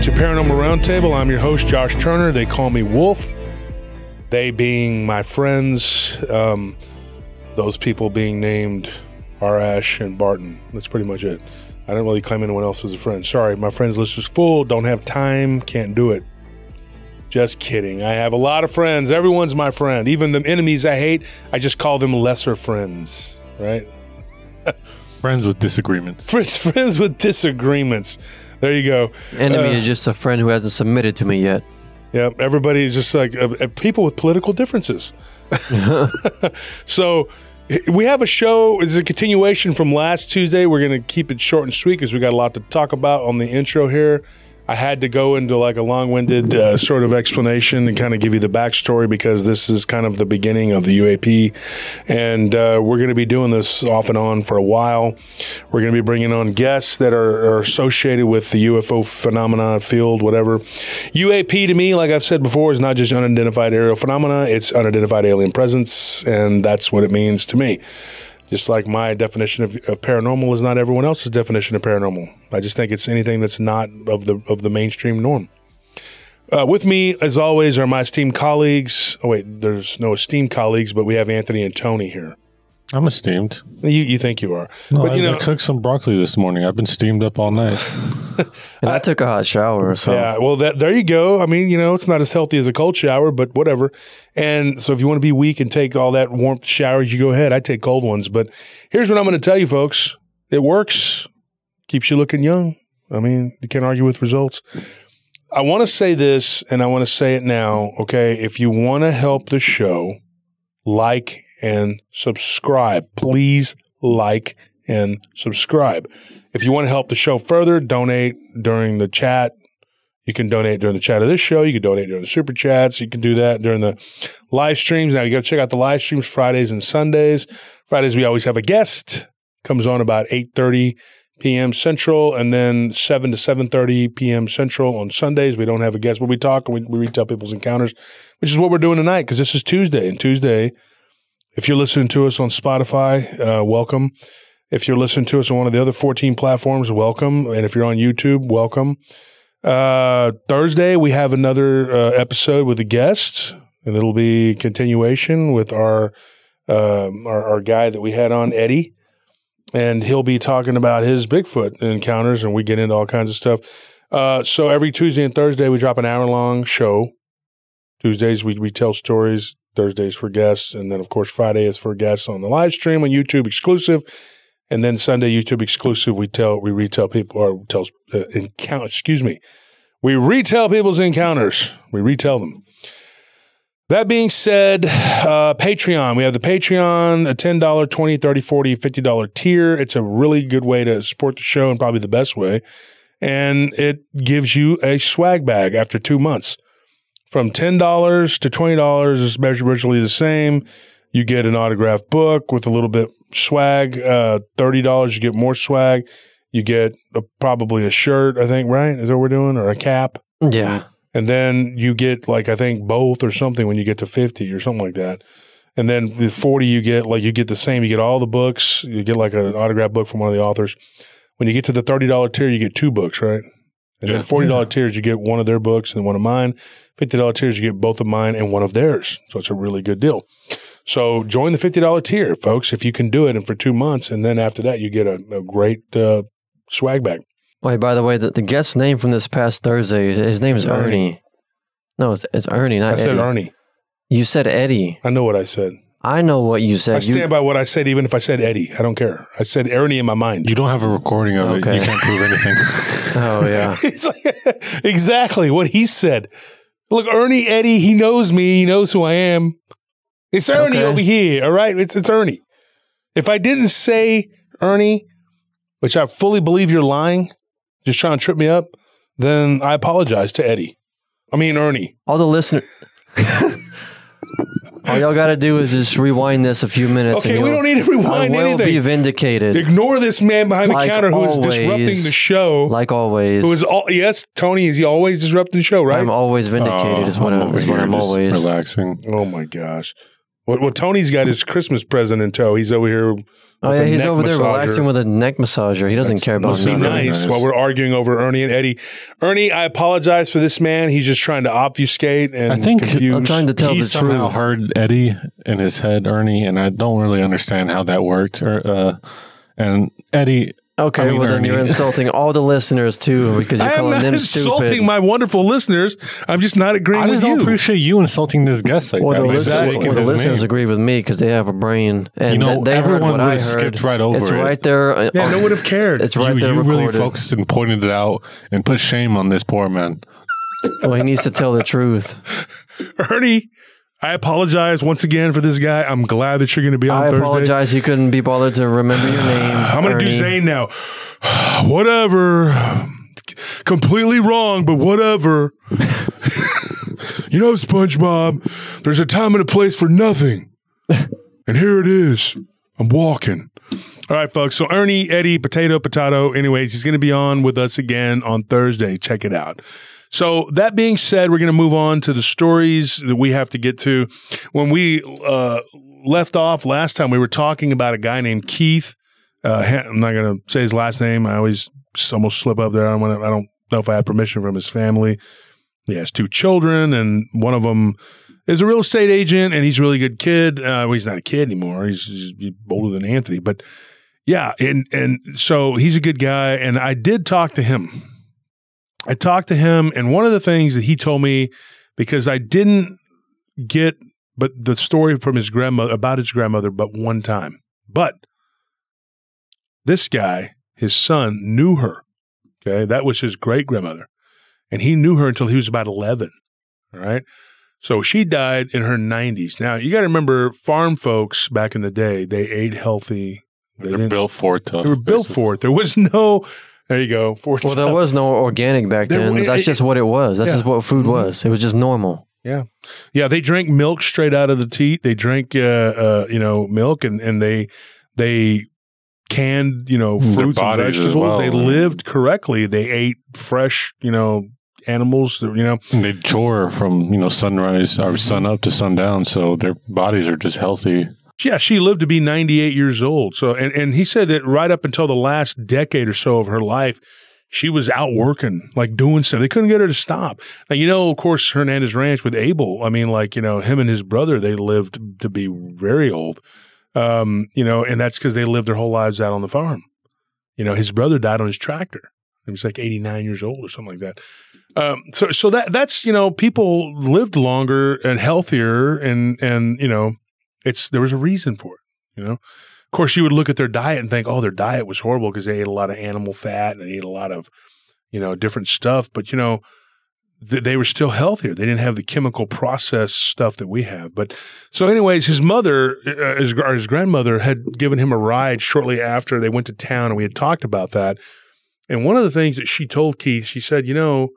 Welcome, to Paranormal Roundtable. I'm your host, Josh Turner. They call me Wolf. They being my friends, um, those people being named Arash and Barton. That's pretty much it. I don't really claim anyone else as a friend. Sorry, my friends list is full. Don't have time. Can't do it. Just kidding. I have a lot of friends. Everyone's my friend. Even the enemies I hate, I just call them lesser friends, right? Friends with disagreements. Friends, friends with disagreements. There you go. Enemy Uh, is just a friend who hasn't submitted to me yet. Yeah, everybody is just like uh, uh, people with political differences. so we have a show. It's a continuation from last Tuesday. We're going to keep it short and sweet because we got a lot to talk about on the intro here. I had to go into like a long-winded uh, sort of explanation and kind of give you the backstory because this is kind of the beginning of the UAP, and uh, we're going to be doing this off and on for a while. We're going to be bringing on guests that are, are associated with the UFO phenomena field, whatever. UAP to me, like I've said before, is not just unidentified aerial phenomena; it's unidentified alien presence, and that's what it means to me. Just like my definition of, of paranormal is not everyone else's definition of paranormal. I just think it's anything that's not of the of the mainstream norm. Uh, with me, as always, are my esteemed colleagues. Oh wait, there's no esteemed colleagues, but we have Anthony and Tony here. I'm esteemed. You, you think you are, No, but I, you know, I cooked some broccoli this morning. I've been steamed up all night. And I, took a hot shower, so Yeah, well, that there you go. I mean, you know, it's not as healthy as a cold shower, but whatever. And so, if you want to be weak and take all that warmth showers, you go ahead. I take cold ones, but here's what I'm going to tell you, folks: it works, keeps you looking young. I mean, you can't argue with results. I want to say this, and I want to say it now. Okay, if you want to help the show, like and subscribe. Please like and subscribe. If you want to help the show further, donate during the chat. You can donate during the chat of this show. You can donate during the super chats. You can do that during the live streams. Now you to check out the live streams Fridays and Sundays. Fridays we always have a guest comes on about 8:30 p.m. Central and then 7 to 7:30 p.m. Central on Sundays. We don't have a guest, but we talk and we, we retell people's encounters, which is what we're doing tonight because this is Tuesday. And Tuesday, if you're listening to us on Spotify, uh, welcome. If you're listening to us on one of the other 14 platforms, welcome. And if you're on YouTube, welcome. Uh, Thursday, we have another uh, episode with a guest, and it'll be continuation with our, um, our our guy that we had on, Eddie, and he'll be talking about his Bigfoot encounters, and we get into all kinds of stuff. Uh, so every Tuesday and Thursday, we drop an hour long show. Tuesdays we we tell stories. Thursdays for guests, and then of course Friday is for guests on the live stream on YouTube exclusive. And then Sunday YouTube exclusive, we tell we retell people or tell uh, encounter. Excuse me, we retell people's encounters. We retell them. That being said, uh, Patreon. We have the Patreon, a $10, $20, $30, $40, $50 tier. It's a really good way to support the show and probably the best way. And it gives you a swag bag after two months. From $10 to $20 is measured virtually the same. You get an autographed book with a little bit swag. Uh, $30, you get more swag. You get a, probably a shirt, I think, right? Is that what we're doing? Or a cap? yeah. And then you get like I think both or something when you get to 50 or something like that. And then the 40 you get like you get the same, you get all the books, you get like an autograph book from one of the authors. When you get to the $30 tier, you get two books, right? And Yeah. then $40 tiers you get one of their books and one of mine. $50 tiers you get both of mine and one of theirs. So it's a really good deal. So join the $50 tier, folks, if you can do it and for 2 months and then after that you get a, a great uh, swag bag. Wait, by the way, the, the guest's name from this past Thursday, his name is Ernie. Ernie. No, it's, it's Ernie, not I said Eddie. Ernie. You said Eddie. I know what I said. I know what you said. I You- stand by what I said, even if I said Eddie. I don't care. I said Ernie in my mind. You don't have a recording of it. Okay. You can't prove anything. oh yeah. It's like, exactly what he said. Look, Ernie, Eddie, he knows me. He knows who I am. It's Ernie Okay. over here. All right. It's, it's Ernie. If I didn't say Ernie, which I fully believe you're lying, just trying to trip me up, then I apologize to Eddie. I mean, Ernie. All the listeners. All y'all got to do is just rewind this a few minutes. Okay, and we don't need to rewind I will be vindicated, Ignore this man behind the counter who is always. disrupting the show. like always. who is all, yes, Tony, is he always disrupting the show, right? I'm always vindicated. Uh, is what, I, over is what here I'm always. relaxing. Oh my gosh. Well, well, Tony's got his Christmas present in tow. He's over here. Oh yeah, a he's neck over there massager. relaxing with a neck massager. He doesn't care about Must be nice, nice. while we're arguing over Ernie and Eddie. Ernie, I apologize for this man. He's just trying to obfuscate and I think- confuse. I'm trying to tell he the somehow truth. heard Eddie in his head, Ernie, and I don't really understand how that worked. Or, uh, and Eddie, Okay, I mean, well then you're insulting all the listeners too because you're I am calling not them insulting stupid. my wonderful listeners. I'm just not agreeing I just with don't you. appreciate you insulting this guest like Well, that. the, by listen- Exactly. mistaking well, the listeners name. agree with me because they have a brain, and You know, they, they heard everyone what I would've heard. skipped right over it. it's it. right there. uh, yeah, no one would have cared. It's right you, there you really focused and pointed it out and put shame on this poor man. well, he needs to tell the truth. Ernie, I apologize once again for this guy. I'm glad that you're going to be on I Thursday. apologize. You couldn't be bothered to remember your name. I'm going to do Ernie. Zane now. whatever. Completely wrong, but whatever. you know, SpongeBob, there's a time and a place for nothing. and here it is. I'm walking. All right, folks. So Ernie, Eddie, potato, potato. Anyways, he's going to be on with us again on Thursday. Check it out. So that being said, we're going to move on to the stories that we have to get to. When we uh, left off last time, we were talking about a guy named Keith. Uh, I'm not going to say his last name. I always almost slip up there. I don't, wanna, I don't know if I had permission from his family. He has two children, and one of them is a real estate agent, and he's a really good kid. Uh, well, he's not a kid anymore. He's, he's older than Anthony, but yeah, and and so he's a good guy. And I did talk to him. I talked to him, and one of the things that he told me because I didn't get but the story from his grandmother about his grandmother, but one time, but this guy, his son, knew her. Okay, that was his great grandmother, and he knew her until he was about eleven. All right. So she died in her 90s. Now, you got to remember farm folks back in the day, they ate healthy. They, They're built for it. They were built for it. There was no, there you go. For Well, there was no organic back There- then. it- That's it- just what it was. That's Yeah. just what food Mhm. was. It was just normal. Yeah, yeah. they drank milk straight out of the teat. They drank, uh, uh, you know, milk, and and they they canned, you know, fruits and vegetables. well, they right? lived correctly. They ate fresh, you know, animals. You know, And they chore from you know sunrise or sun up to sundown, so their bodies are just healthy. Yeah, she lived to be ninety eight years old. So, and and he said that right up until the last decade or so of her life. She was out working, like doing stuff. They couldn't get her to stop. Now, you know, of course, Hernandez Ranch with Abel. I mean, like, you know, him and his brother, they lived to be very old. um, you know, and that's because they lived their whole lives out on the farm. You know, his brother died on his tractor. He was like 89 years old or something like that. Um, so, so that that's you know, people lived longer and healthier, and and you know, it's there was a reason for it. You know, of course, you would look at their diet and think, oh, their diet was horrible because they ate a lot of animal fat and they ate a lot of, you know, different stuff. But you know, th- they were still healthier. They didn't have the chemical process stuff that we have. But so, anyways, his mother, uh, his, his grandmother, had given him a ride shortly after they went to town, and we had talked about that. And one of the things that she told Keith, she said, you know,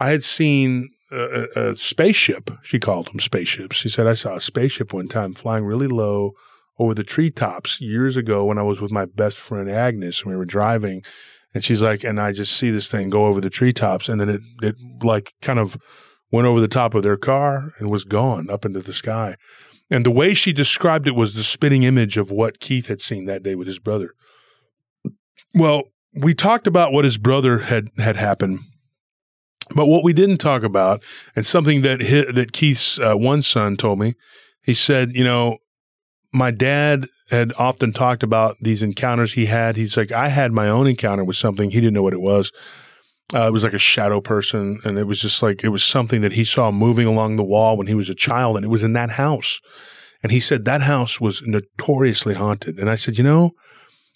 I had seen a, a, spaceship. She called them spaceships. She said, I saw a spaceship one time flying really low over the treetops years ago when I was with my best friend Agnes and we were driving. And she's like, and I just see this thing go over the treetops, and then it it like kind of went over the top of their car and was gone up into the sky. And the way she described it was the spitting image of what Keith had seen that day with his brother. Well, we talked about what his brother had had happened, but what we didn't talk about, and something that hi that Keith's uh, one son told me, he said, you know, my dad had often talked about these encounters he had. He's like, I had my own encounter with something. He didn't know what it was. Uh, it was like a shadow person, and it was just like it was something that he saw moving along the wall when he was a child, and it was in that house. And he said that house was notoriously haunted. And I said, you know,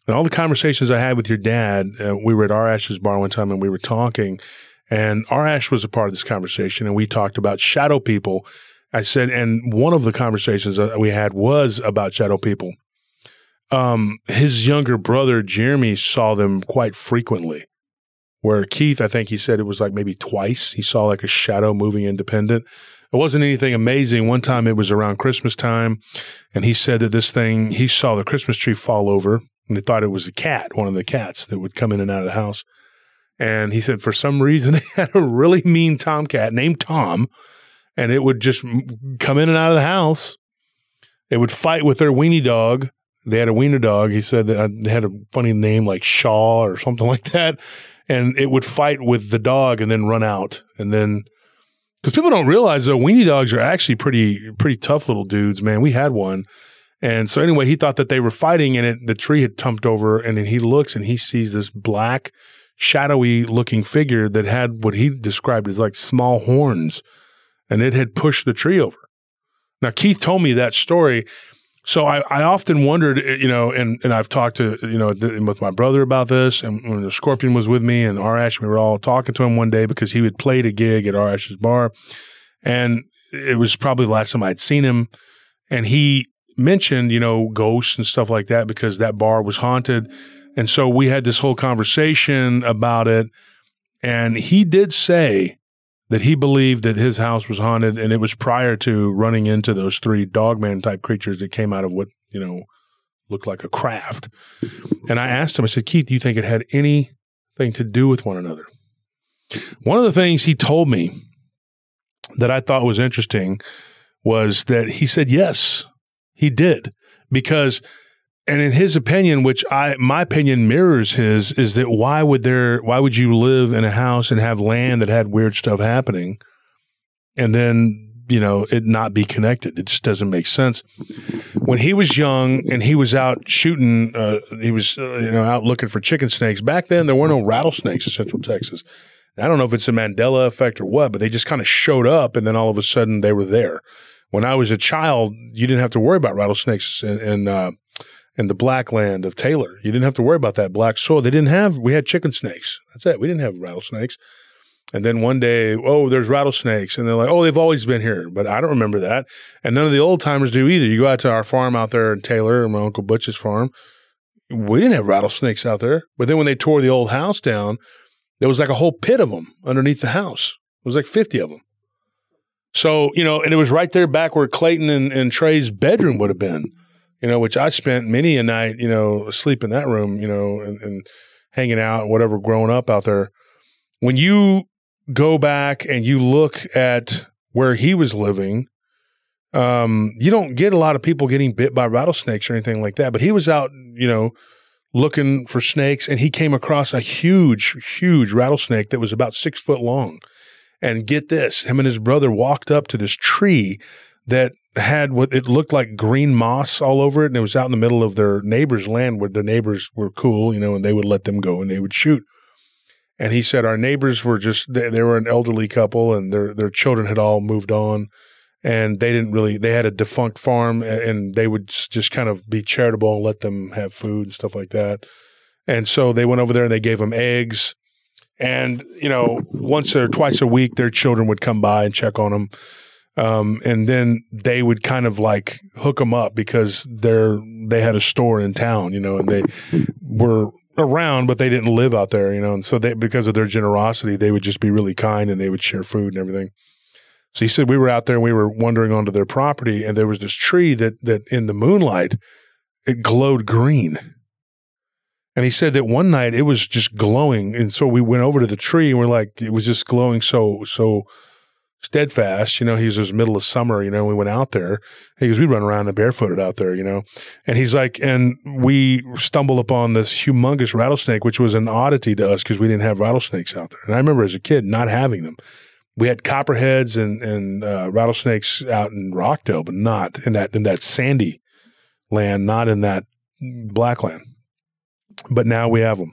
and all the conversations I had with your dad, uh, we were at Arash's bar one time, and we were talking, and Arash was a part of this conversation, and we talked about shadow people. I said, and one of the conversations that we had was about shadow people. Um, his younger brother Jeremy saw them quite frequently. Where Keith, I think he said it was like maybe twice he saw like a shadow moving independent. It wasn't anything amazing. One time it was around Christmas time, and he said that this thing he saw the Christmas tree fall over, and they thought it was a cat, one of the cats that would come in and out of the house. And he said for some reason they had a really mean tomcat named Tom, and it would just come in and out of the house. They would fight with their weenie dog. They had a wiener dog. He said that uh, they had a funny name like Shaw or something like that. And it would fight with the dog and then run out. And then, because people don't realize though, weenie dogs are actually pretty, pretty tough little dudes, man. We had one. And so anyway, he thought that they were fighting and it, the tree had tumped over. And then he looks and he sees this black, shadowy looking figure that had what he described as like small horns and it had pushed the tree over. Now, Keith told me that story. So I, I often wondered, eh, you know, and, and I've talked to, you know, with my brother about this. And when the Scorpion was with me and Arash, we were all talking to him one day because he had played a gig at Arash's bar. And it was probably the last time I'd seen him. And he mentioned, you know, ghosts and stuff like that because that bar was haunted. And so we had this whole conversation about it. And he did say that he believed that his house was haunted, and it was prior to running into those three dogman type creatures that came out of what you know looked like a craft. And I asked him, I said, Keith, do you think it had anything to do with one another? One of the things he told me that I thought was interesting was that he said, yes, he did. Because and in his opinion, which I my opinion mirrors his, is that why would there why would you live in a house and have land that had weird stuff happening, and then you know it not be connected? It just doesn't make sense. When he was young and he was out shooting, uh, he was uh, you know out looking for chicken snakes. Back then, there were no rattlesnakes in Central Texas. I don't know if it's a Mandela effect or what, but they just kind of showed up, and then all of a sudden they were there. When I was a child, you didn't have to worry about rattlesnakes in, in uh, in the black land of Taylor. You didn't have to worry about that black soil. They didn't have, we had chicken snakes. That's it. We didn't have rattlesnakes. And then one day, oh, there's rattlesnakes. And they're like, oh, they've always been here. But I don't remember that. And none of the old timers do either. You go out to our farm out there in Taylor, my Uncle Butch's farm. We didn't have rattlesnakes out there. But then when they tore the old house down, there was like a whole pit of them underneath the house. It was like 50 of them. So, you know, and it was right there back where Clayton and, and Trey's bedroom would have been you know, which I spent many a night, you know, asleep in that room, you know, and, and hanging out and whatever, growing up out there. When you go back and you look at where he was living, um, you don't get a lot of people getting bit by rattlesnakes or anything like that. But he was out, you know, looking for snakes and he came across a huge, huge rattlesnake that was about six foot long. And get this, him and his brother walked up to this tree that had what it looked like green moss all over it, and it was out in the middle of their neighbor's land where the neighbors were cool, you know, and they would let them go and they would shoot. And he said our neighbors were just they, they were an elderly couple, and their their children had all moved on, and they didn't really they had a defunct farm, and they would just kind of be charitable and let them have food and stuff like that. And so they went over there and they gave them eggs. And, you know, once or twice a week, their children would come by and check on them um, and then they would kind of like hook them up because they're they had a store in town, you know, and they were around, but they didn't live out there, you know, and so they because of their generosity, they would just be really kind and they would share food and everything. So he said we were out there and we were wandering onto their property, and there was this tree that that in the moonlight it glowed green. And he said that one night it was just glowing, and so we went over to the tree and we're like, it was just glowing so so steadfast. You know, he's was middle of summer, you know, we went out there. He goes, we run around barefooted out there, you know. And he's like, and we stumbled upon this humongous rattlesnake, which was an oddity to us because we didn't have rattlesnakes out there. And I remember as a kid not having them. We had copperheads and, and uh, rattlesnakes out in Rockdale, but not in that in that sandy land, not in that black land. But now we have them.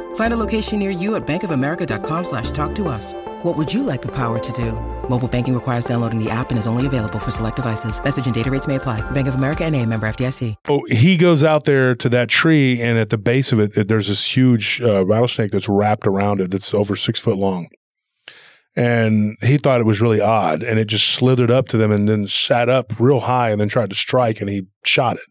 Find a location near you at bankofamerica.com slash talk to us. What would you like the power to do? Mobile banking requires downloading the app and is only available for select devices. Message and data rates may apply. Bank of America and a member FDIC. Oh, he goes out there to that tree, and at the base of it, there's this huge uh, rattlesnake that's wrapped around it that's over six foot long. And he thought it was really odd, and it just slithered up to them and then sat up real high and then tried to strike, and he shot it.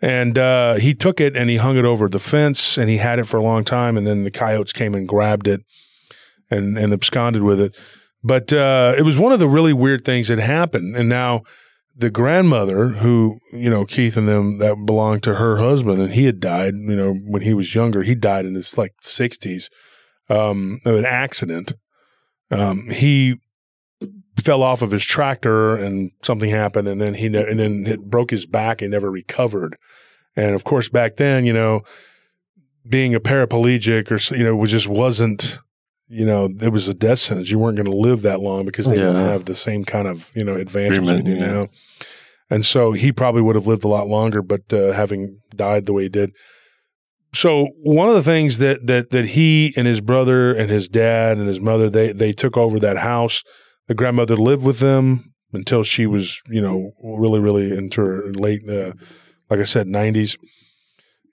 And uh, he took it and he hung it over the fence, and he had it for a long time, and then the coyotes came and grabbed it and and absconded with it. But uh, it was one of the really weird things that happened. And now the grandmother, who, you know, Keith and them, that belonged to her husband, and he had died, you know, when he was younger. He died in his like 60s um, of an accident. Um, he fell off of his tractor and something happened and then he ne- and then it broke his back and never recovered. And of course back then, you know, being a paraplegic or you know was just wasn't you know it was a death sentence. You weren't going to live that long because they didn't have the same kind of you know advancements we do yeah. now. And so he probably would have lived a lot longer, but uh, having died the way he did. So one of the things that that that he and his brother and his dad and his mother they they took over that house. The grandmother lived with them until she was you know really really into her late uh, like I said nineties,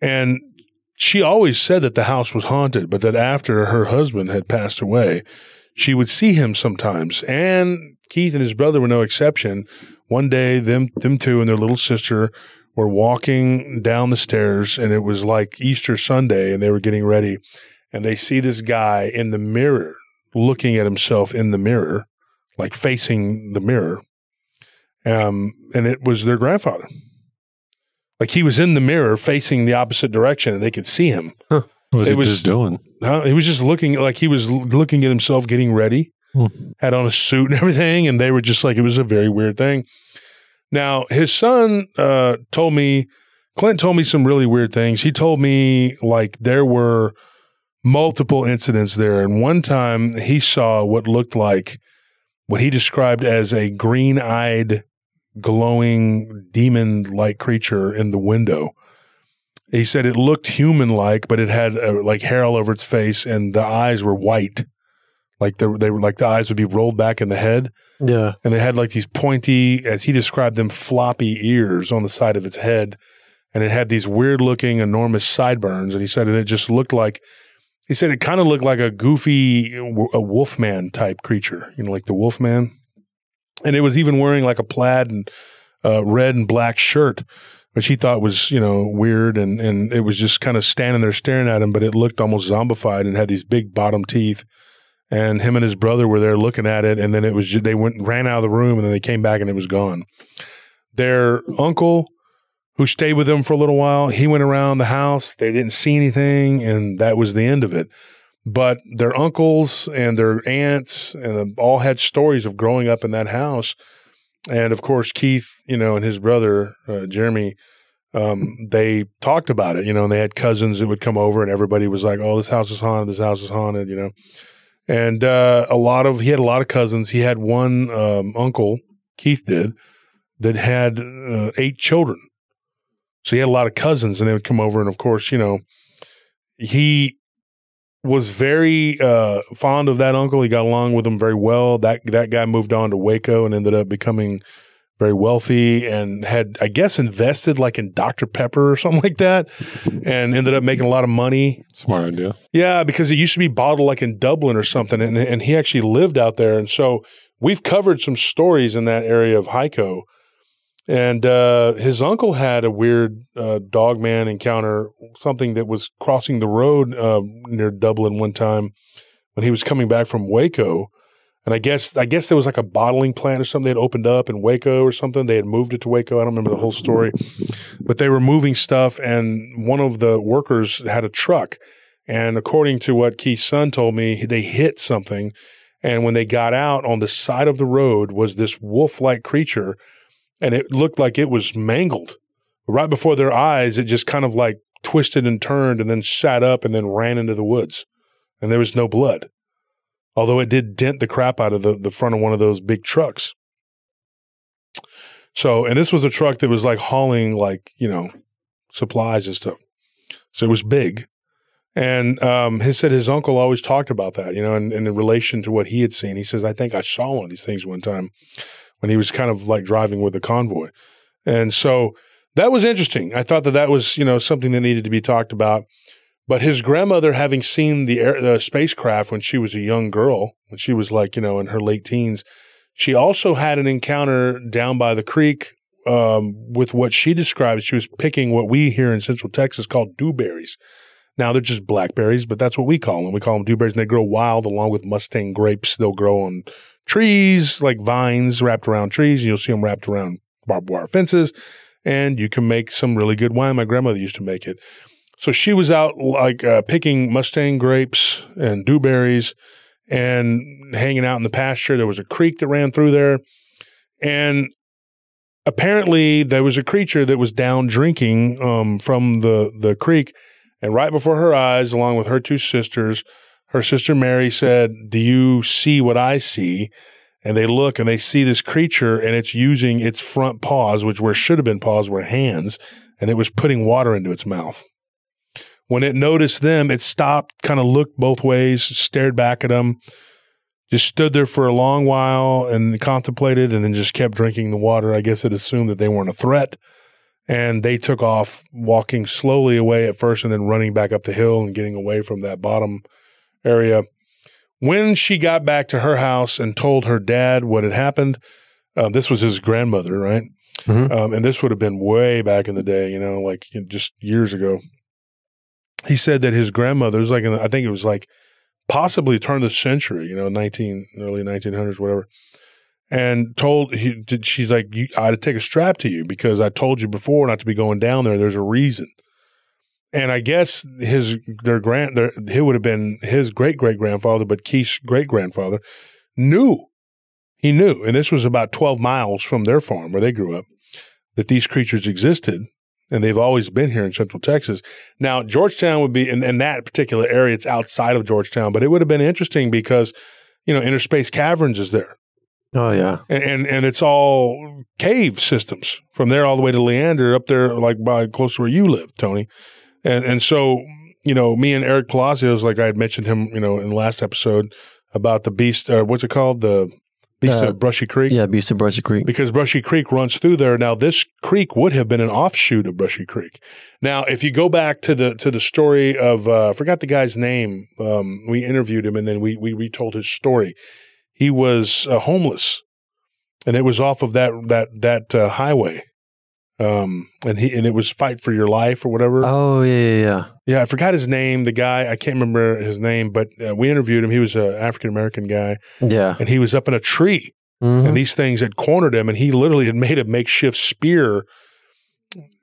and she always said that the house was haunted, but that after her husband had passed away, she would see him sometimes. And Keith and his brother were no exception. One day, them them two and their little sister were walking down the stairs, and it was like Easter Sunday, and they were getting ready, and they see this guy in the mirror looking at himself in the mirror, like facing the mirror. Um, and it was their grandfather. Like he was in the mirror facing the opposite direction, and they could see him. What was It he was- just doing? Huh? He was just looking like he was looking at himself getting ready, Hmm. had on a suit and everything, and they were just like it was a very weird thing. Now his son uh, told me, Clint told me some really weird things. He told me like there were multiple incidents there, and one time he saw what looked like what he described as a green-eyed, glowing demon-like creature in the window. He said it looked human like, but it had uh, like hair all over its face, and the eyes were white, like they were, they were like the eyes would be rolled back in the head, Yeah. and it had like these pointy, as he described them, floppy ears on the side of its head, and it had these weird looking enormous sideburns, and he said, and it just looked like. He said it kind of looked like a goofy, a wolfman type creature, you know, like the wolfman. And it was even wearing like a plaid and uh, red and black shirt which he thought was you know weird. And and it was just kind of standing there staring at him but it looked almost zombified and had these big bottom teeth. And him and his brother were there looking at it and then it was ju- they went ran out of the room and then they came back and it was gone. Their uncle who stayed with them for a little while he went around the house they didn't see anything and that was the end of it but their uncles and their aunts and all had stories of growing up in that house and of course Keith, you know, and his brother uh, Jeremy, um, they talked about it, you know, and they had cousins that would come over, and everybody was like, "Oh, this house is haunted. This house is haunted," you know. And uh, a lot of he had a lot of cousins. He had one um, uncle, Keith did, that had uh, eight children. So he had a lot of cousins, and they would come over, and of course, you know, he was very uh, fond of that uncle. He got along with him very well. That that guy moved on to Waco and ended up becoming very wealthy and had, I guess, invested like in Dr. Pepper or something like that, and ended up making a lot of money. Smart idea. Yeah, because it used to be bottled like in Dublin or something, and and he actually lived out there, and so we've covered some stories in that area of Hico. And uh, his uncle had a weird uh, dog man encounter, something that was crossing the road uh, near Dublin one time when he was coming back from Waco. And I guess I guess there was like a bottling plant or something that opened up in Waco or something. They had moved it to Waco. I don't remember the whole story, but they were moving stuff, and one of the workers had a truck. And according to what Keith's son told me, they hit something, and when they got out on the side of the road was this wolf-like creature, and it looked like it was mangled. Right before their eyes, it just kind of like twisted and turned, and then sat up, and then ran into the woods, and there was no blood although it did dent the crap out of the, the front of one of those big trucks. So, and this was a truck that was like hauling like, you know, supplies and stuff. So it was big. And um, he said his uncle always talked about that, you know, in, in relation to what he had seen. He says, I think I saw one of these things one time when he was kind of like driving with a convoy. And so that was interesting. I thought that that was, you know, something that needed to be talked about. But his grandmother, having seen the air, the spacecraft when she was a young girl, when she was like you know in her late teens, she also had an encounter down by the creek um, with what she described. She was picking what we here in Central Texas call dewberries. Now they're just blackberries, but that's what we call them. We call them dewberries, and they grow wild along with Mustang grapes. They'll grow on trees, like vines wrapped around trees. You'll see them wrapped around barbed wire fences. And you can make some really good wine. My grandmother used to make it. So she was out like uh, picking Mustang grapes and dewberries and hanging out in the pasture. There was a creek that ran through there. And apparently there was a creature that was down drinking um, from the, the creek. And right before her eyes, along with her two sisters, her sister Mary said, Do you see what I see? And they look and they see this creature and it's using its front paws, which where should have been paws were hands, and it was putting water into its mouth. When it noticed them, it stopped, kind of looked both ways, stared back at them, just stood there for a long while and contemplated and then just kept drinking the water. I guess it assumed that they weren't a threat. And they took off walking slowly away at first and then running back up the hill and getting away from that bottom area. When she got back to her house and told her dad what had happened, uh, this was his grandmother, right? Mhm. Um, and this would have been way back in the day, you know, like you know, just years ago. He said that his grandmother was like, I think it was like possibly turn of the century, you know, 19, early 1900s, whatever. And told he, did- she's like, you, I had to take a strap to you because I told you before not to be going down there. There's a reason. And I guess his their grand their it would have been his great great grandfather, but Keith's great grandfather knew he knew, and this was about twelve miles from their farm where they grew up, that these creatures existed, and they've always been here in Central Texas. Now Georgetown would be in, in that particular area; it's outside of Georgetown, but it would have been interesting because you know Inner Space Caverns is there Oh yeah. and, and and it's all cave systems from there all the way to Leander up there like by close to where you live, Tony. And and so you know me and Eric Palacios, like I had mentioned him, you know, in the last episode about the beast, uh, what's it called, the beast Uh, of Brushy Creek. Yeah, Beast of Brushy Creek. Because Brushy Creek runs through there. Now, this creek would have been an offshoot of Brushy Creek. Now, if you go back to the to the story of uh, I forgot the guy's name. Um, we interviewed him and then we we retold his story. He was uh, homeless, and it was off of that that that uh, highway. Um, and he and it was fight for your life or whatever. Oh yeah, yeah, yeah. Yeah, I forgot his name. The guy I can't remember his name, but uh, we interviewed him. He was an African American guy, Yeah. and he was up in a tree Mhm. and these things had cornered him, and he literally had made a makeshift spear.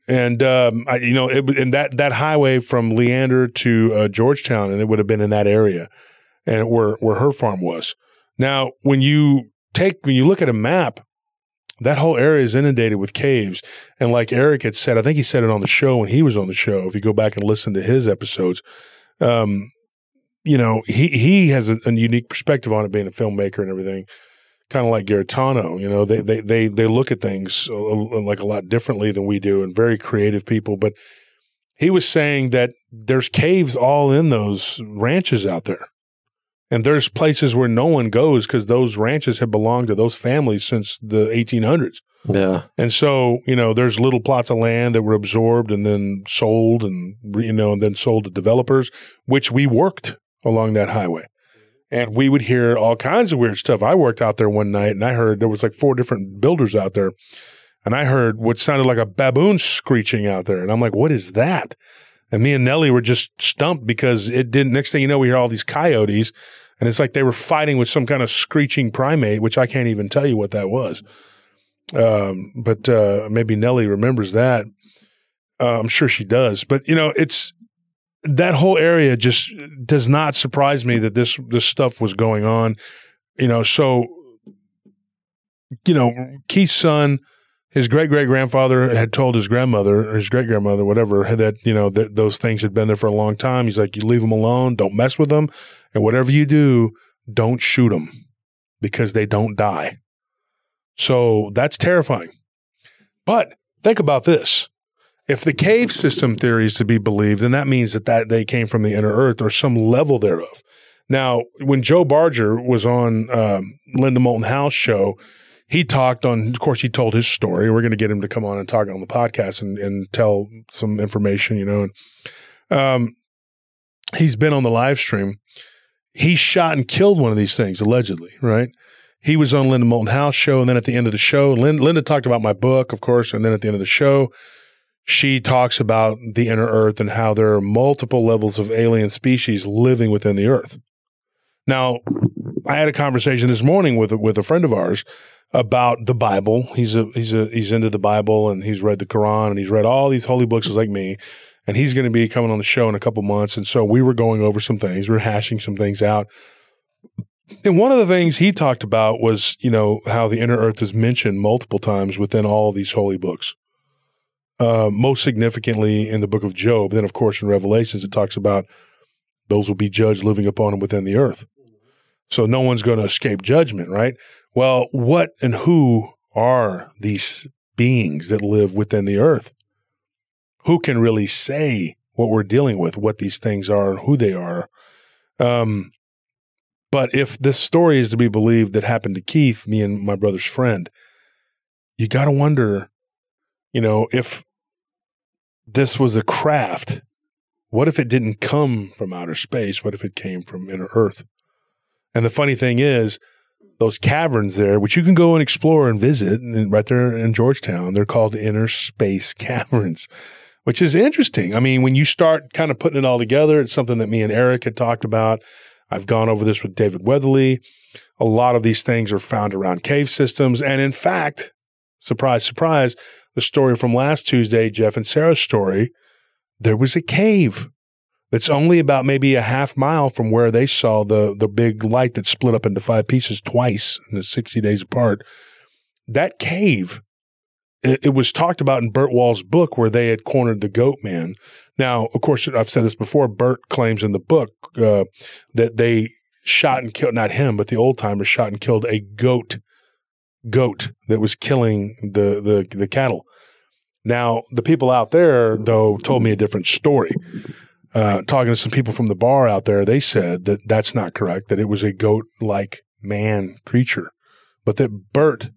And um, I, you know, it, and that that highway from Leander to uh, Georgetown, and it would have been in that area, and where where her farm was. Now, when you take when you look at a map, that whole area is inundated with caves, and like Eric had said, I think he said it on the show when he was on the show. If you go back and listen to his episodes, um, you know, he he has a, a unique perspective on it, being a filmmaker and everything kind of like Garitano. You know, they they they they look at things a, a- like a lot differently than we do, and very creative people. But he was saying that there's caves all in those ranches out there, and there's places where no one goes because those ranches have belonged to those families since the 1800s. Yeah. And so, you know, there's little plots of land that were absorbed and then sold and, you know, and then sold to developers, which we worked along that highway. And we would hear all kinds of weird stuff. I worked out there one night and I heard there was like four different builders out there. And I heard what sounded like a baboon screeching out there. And I'm like, what is that? And me and Nellie were just stumped because it didn't. Next thing you know, we hear all these coyotes, and it's like they were fighting with some kind of screeching primate, which I can't even tell you what that was. Um, but uh, maybe Nellie remembers that. Uh, I'm sure she does. But you know, it's that whole area just does not surprise me that this this stuff was going on. You know, so you know, Keith's son, his great great grandfather had told his grandmother, or his great grandmother, whatever, that you know that those things had been there for a long time. He's like, you leave them alone, don't mess with them, and whatever you do, don't shoot them because they don't die. So that's terrifying. But think about this. If the cave system theory is to be believed, then that means that, that they came from the inner earth or some level thereof. Now, when Joe Barger was on um, Linda Moulton Howe's show, he talked on, of course, he told his story. We're going to get him to come on and talk on the podcast and, and tell some information, you know. And, um, he's been on the live stream. He shot and killed one of these things, allegedly, right? He was on Linda Moulton Howe's show. And then at the end of the show, Lin- Linda talked about my book, of course. And then at the end of the show, she talks about the inner earth and how there are multiple levels of alien species living within the earth. Now, I had a conversation this morning with with a friend of ours about the Bible. He's a he's a he's into the Bible and he's read the Quran and he's read all these holy books like me. And he's going to be coming on the show in a couple months. And so we were going over some things. We are hashing some things out. And one of the things he talked about was, you know, how the inner earth is mentioned multiple times within all these holy books. Uh, most significantly in the book of Job. Then, of course, in Revelations, it talks about those will be judged living upon and within the earth. So no one's going to escape judgment, right? Well, what and who are these beings that live within the earth? Who can really say what we're dealing with, what these things are, and who they are? Um, but if this story is to be believed that happened to Keith, me and my brother's friend, you got to wonder, you know, if this was a craft, what if it didn't come from outer space? What if it came from inner earth? And the funny thing is, those caverns there, which you can go and explore and visit and right there in Georgetown, they're called inner space caverns, which is interesting. I mean, when you start kind of putting it all together, it's something that me and Eric had talked about. I've gone over this with David Weatherly. A lot of these things are found around cave systems. And in fact, surprise, surprise, the story from last Tuesday, Jeff and Sarah's story, there was a cave that's only about maybe a half mile from where they saw the, the big light that split up into five pieces twice in the 60 days apart. That cave, it, it was talked about in Bert Wall's book where they had cornered the goat man. Now, of course, I've said this before. Burt claims in the book uh, that they shot and killed, not him, but the old timer shot and killed a goat, goat that was killing the, the, the cattle. Now, the people out there, though, told me a different story. Uh, talking to some people from the bar out there, they said that that's not correct, that it was a goat like man creature, but that Bert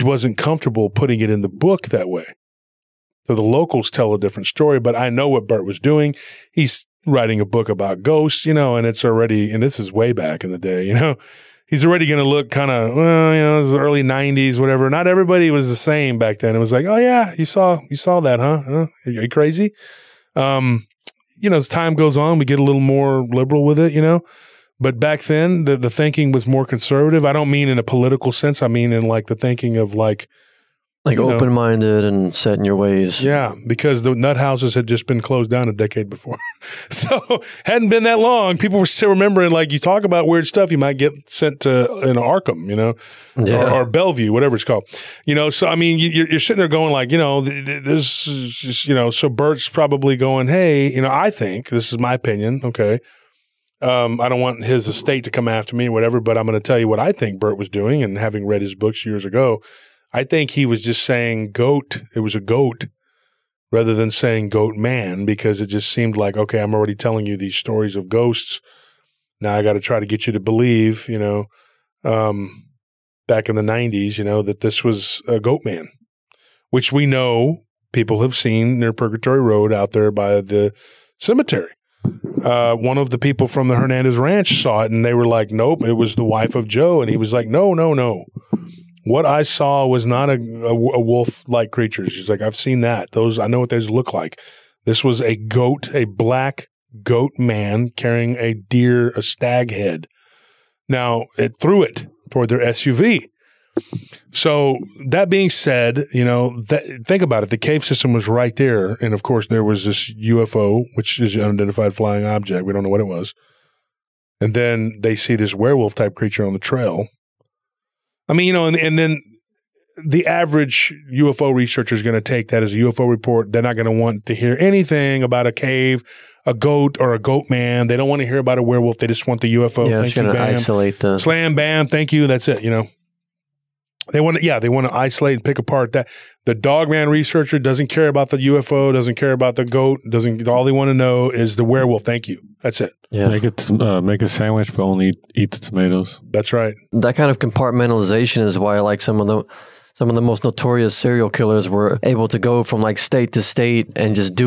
wasn't comfortable putting it in the book that way. So the locals tell a different story, but I know what Bert was doing. He's writing a book about ghosts, you know, and it's already, and this is way back in the day, you know, he's already going to look kind of, well, you know, it was the early '90s, whatever. Not everybody was the same back then. It was like, oh yeah, you saw, you saw that, huh? huh? Are you crazy? Um, you know, as time goes on, we get a little more liberal with it, you know. But back then, the the thinking was more conservative. I don't mean in a political sense. I mean in like the thinking of like like open minded and set in your ways. Yeah, because the nut houses had just been closed down a decade before. so hadn't been that long. People were still remembering, like, you talk about weird stuff, you might get sent to an Arkham, you know, Yeah. or, or Bellevue, whatever it's called. You know, so I mean, you, you're, you're sitting there going, like, you know, th- th- this is just, you know, so Bert's probably going, hey, you know, I think, this is my opinion, okay. Um, I don't want his estate to come after me or whatever, but I'm going to tell you what I think Bert was doing. And having read his books years ago, I think he was just saying goat. It was a goat rather than saying goat man because it just seemed like, okay, I'm already telling you these stories of ghosts. Now I got to try to get you to believe, you know, um, back in the 90s, you know, that this was a goat man, which we know people have seen near Purgatory Road out there by the cemetery. Uh, one of the people from the Hernandez Ranch saw it and they were like, nope, it was the wife of Joe. And he was like, no, no, no. What I saw was not a, a, a wolf like creature. She's like, I've seen that. Those, I know what those look like. This was a goat, a black goat man carrying a deer, a stag head. Now it threw it toward their SUV. So that being said, you know, th- think about it. The cave system was right there, and of course there was this UFO, which is an unidentified flying object. We don't know what it was. And then they see this werewolf type creature on the trail. I mean, you know, and, and then the average UFO researcher is going to take that as a UFO report. They're not going to want to hear anything about a cave, a goat, or a goat man. They don't want to hear about a werewolf. They just want the UFO. yeah, it's going to isolate the. Slam, bam, thank you. That's it. You know, they want to, yeah, they want to isolate and pick apart that. The dogman researcher doesn't care about the UFO, doesn't care about the goat, doesn't. All they want to know is the werewolf. Thank you. That's it. Yeah. Make it uh, make a sandwich, but only eat, eat the tomatoes. That's right. that kind of compartmentalization is why I like some of the some of the most notorious serial killers were able to go from like state to state and just do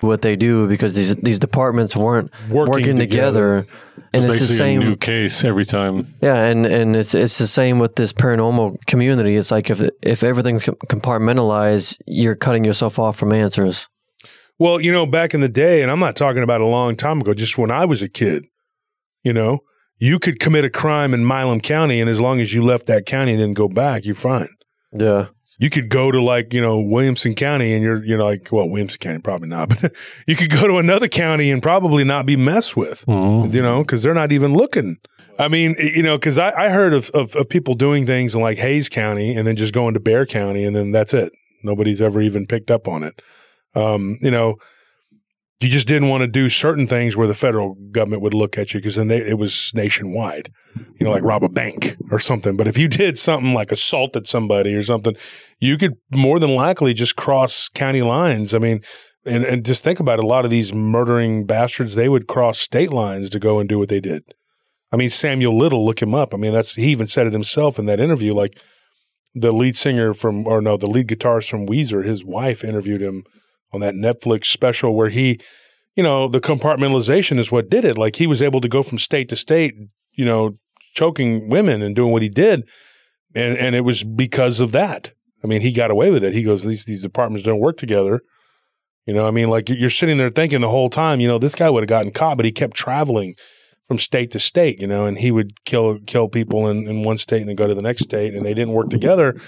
what they do because these these departments weren't Working working, together, and it's, the same. new case every time. yeah, and and it's it's the same with this paranormal community. It's like if if everything's compartmentalized, you're cutting yourself off from answers. Well, you know, back in the day, and I'm not talking about a long time ago, just when I was a kid, you know, you could commit a crime in Milam County, and as long as you left that county and didn't go back, you're fine. Yeah, You could go to like, you know, Williamson County and you're, you're like, well, Williamson County, probably not, but you could go to another county and probably not be messed with, Mhm. you know, because they're not even looking. I mean, you know, because I, I heard of, of, of people doing things in like Hays County and then just going to Bexar County and then that's it. Nobody's ever even picked up on it. Um, you know, you just didn't want to do certain things where the federal government would look at you because then they, it was nationwide, you know, like rob a bank or something. But if you did something like assaulted somebody or something, you could more than likely just cross county lines. I mean, and, and just think about it, a lot of these murdering bastards, they would cross state lines to go and do what they did. I mean, Samuel Little, look him up. I mean, that's he even said it himself in that interview. Like the lead singer from, or no, the lead guitarist from Weezer, his wife interviewed him on that Netflix special where he, you know, the compartmentalization is what did it. Like he was able to go from state to state, you know, choking women and doing what he did. And and it was because of that. I mean, he got away with it. He goes, these these departments don't work together. You know, I mean, like you're sitting there thinking the whole time, you know, this guy would have gotten caught, but he kept traveling from state to state, you know, and he would kill kill people in, in one state and then go to the next state, and they didn't work together.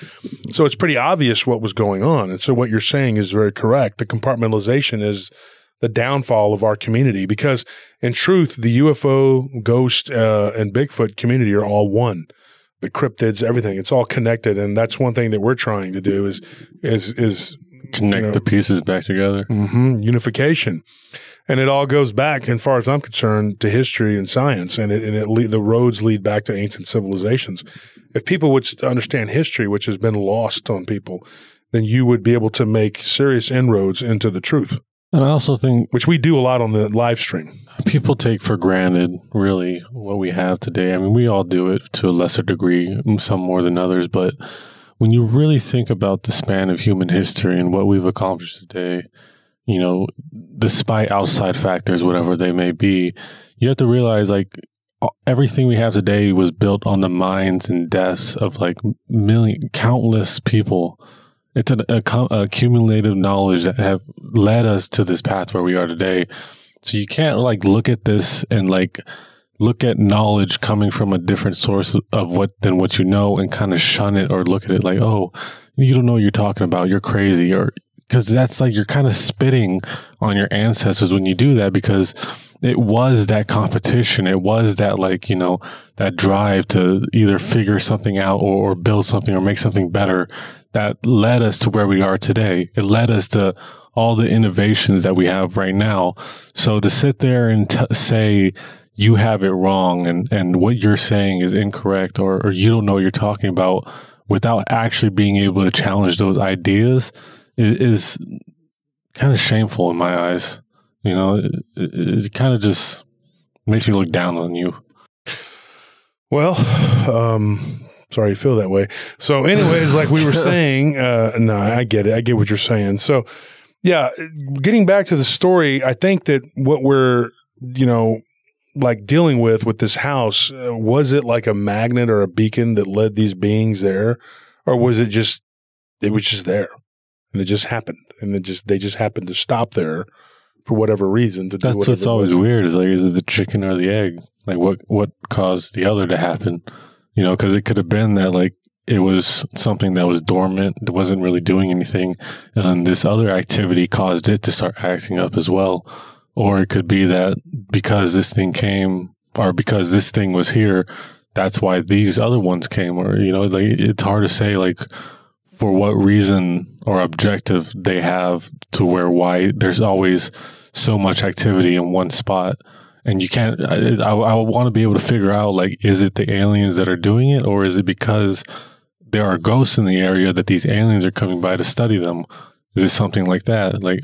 So it's pretty obvious what was going on. And so what you're saying is very correct. The compartmentalization is the downfall of our community because, in truth, the UFO, ghost, uh, and Bigfoot community are all one. The cryptids, everything, it's all connected, and that's one thing that we're trying to do is is is Connect you know, the pieces back together. hmm unification. And it all goes back, as far as I'm concerned, to history and science, and it, and it le- the roads lead back to ancient civilizations. If people would understand history, which has been lost on people, then you would be able to make serious inroads into the truth, And I also think which we do a lot on the live stream. people take for granted really what we have today. I mean, we all do it to a lesser degree, some more than others, but when you really think about the span of human history and what we've accomplished today, you know, despite outside factors, whatever they may be, you have to realize like everything we have today was built on the minds and deaths of like million, countless people. It's an a, a cumulative knowledge that have led us to this path where we are today. So you can't like look at this and like look at knowledge coming from a different source of what than what you know and kind of shun it or look at it like, oh, you don't know what you're talking about. You're crazy or because that's like you're kind of spitting on your ancestors when you do that because it was that competition. It was that like, you know, that drive to either figure something out or, or build something or make something better that led us to where we are today. It led us to all the innovations that we have right now. So to sit there and t- say you have it wrong and, and what you're saying is incorrect or, or you don't know what you're talking about without actually being able to challenge those ideas is, is kind of shameful in my eyes. You know, it, it, it kind of just makes me look down on you. Well, um, sorry you feel that way. So, anyways, like we were saying, uh, no, I get it. I get what you're saying. So, yeah, getting back to the story, I think that what we're, you know, like dealing with with this house, uh, was it like a magnet or a beacon that led these beings there, or was it just it was just there, and it just happened, and it just they just happened to stop there for whatever reason to do That's what's always weird is like, is it the chicken or the egg? Like, what what caused the other to happen? You know, because it could have been that like it was something that was dormant, it wasn't really doing anything, and this other activity caused it to start acting up as well. Or it could be that because this thing came, or because this thing was here, that's why these other ones came. Or you know, like it's hard to say like for what reason or objective they have to where why there's always so much activity in one spot. And you can't, I, I, I want to be able to figure out like, is it the aliens that are doing it, or is it because there are ghosts in the area that these aliens are coming by to study them? Is it something like that? Like,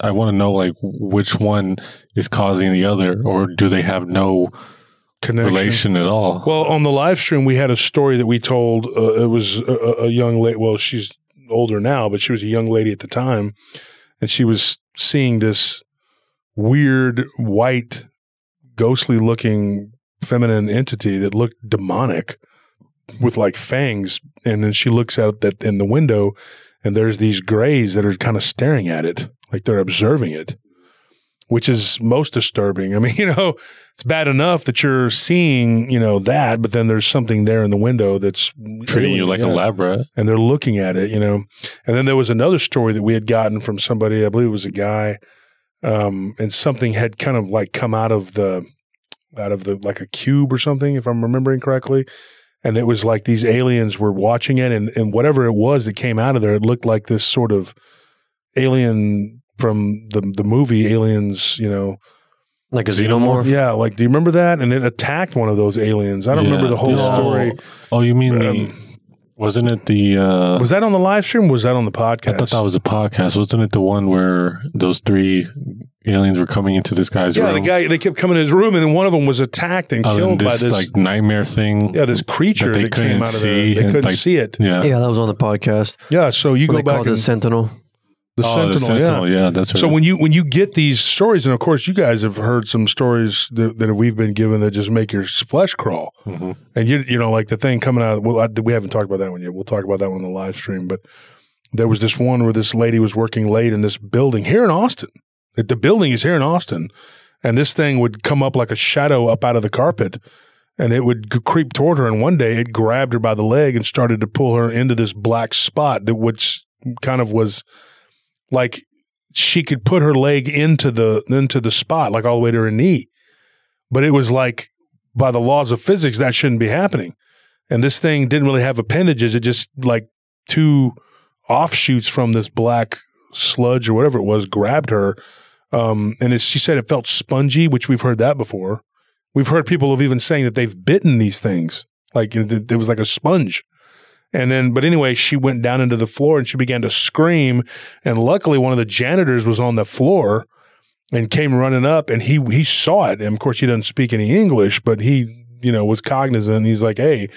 I, want to know like which one is causing the other, or do they have no Connection. relation at all? Well, on the live stream, we had a story that we told. Uh, it was a, a young lady. Well, she's older now, but she was a young lady at the time, and she was seeing this weird white, ghostly looking feminine entity that looked demonic with like fangs. And then she looks out that in the window, and there's these grays that are kind of staring at it, like they're observing it. Which is most disturbing. I mean, you know, it's bad enough that you're seeing, you know, that, but then there's something there in the window that's Treating you like a lab rat. and they're looking at it, you know. And then there was another story that we had gotten from somebody, I believe it was a guy, um, and something had kind of like come out of the out of the like a cube or something, if I'm remembering correctly. And it was like these aliens were watching it, and, and whatever it was that came out of there, it looked like this sort of alien from the the movie Aliens, you know. Like a xenomorph. Yeah, like do you remember that? And it attacked one of those aliens. I don't remember the whole story. Oh, you mean the, Um, wasn't it the, uh, Was that on the live stream? Or was that on the podcast? I thought that was a podcast. Wasn't it the one where those three aliens were coming into this guy's Yeah, room? the guy they kept coming in his room, and then one of them was attacked and Oh, and killed by this, this like nightmare thing. yeah this creature that that, they came couldn't out of see there. They couldn't like- see it. yeah. Yeah, that was on the podcast. Yeah, so you When go they called back it and Sentinel. The oh, Sentinel. the Sentinel. Yeah. Yeah, that's right. So when you when you get these stories, and of course you guys have heard some stories that, that we've been given that just make your flesh crawl, Mhm. and you you know like the thing coming out. Well, I, we haven't talked about that one yet. We'll talk about that one in the live stream. But there was this one where this lady was working late in this building here in Austin. The building is here in Austin, and this thing would come up like a shadow up out of the carpet. And it would creep toward her, and one day it grabbed her by the leg and started to pull her into this black spot that which kind of was like she could put her leg into the into the spot, like all the way to her knee. But it was like by the laws of physics, that shouldn't be happening. And this thing didn't really have appendages. It just like two offshoots from this black sludge or whatever it was grabbed her. Um, and she said, it felt spongy, which we've heard that before. We've heard people have even saying that they've bitten these things, like it, it was like a sponge. And then, but anyway, she went down into the floor and she began to scream. And luckily, one of the janitors was on the floor and came running up, and he he saw it. And of course, he doesn't speak any English, but he you know was cognizant. He's like, hey,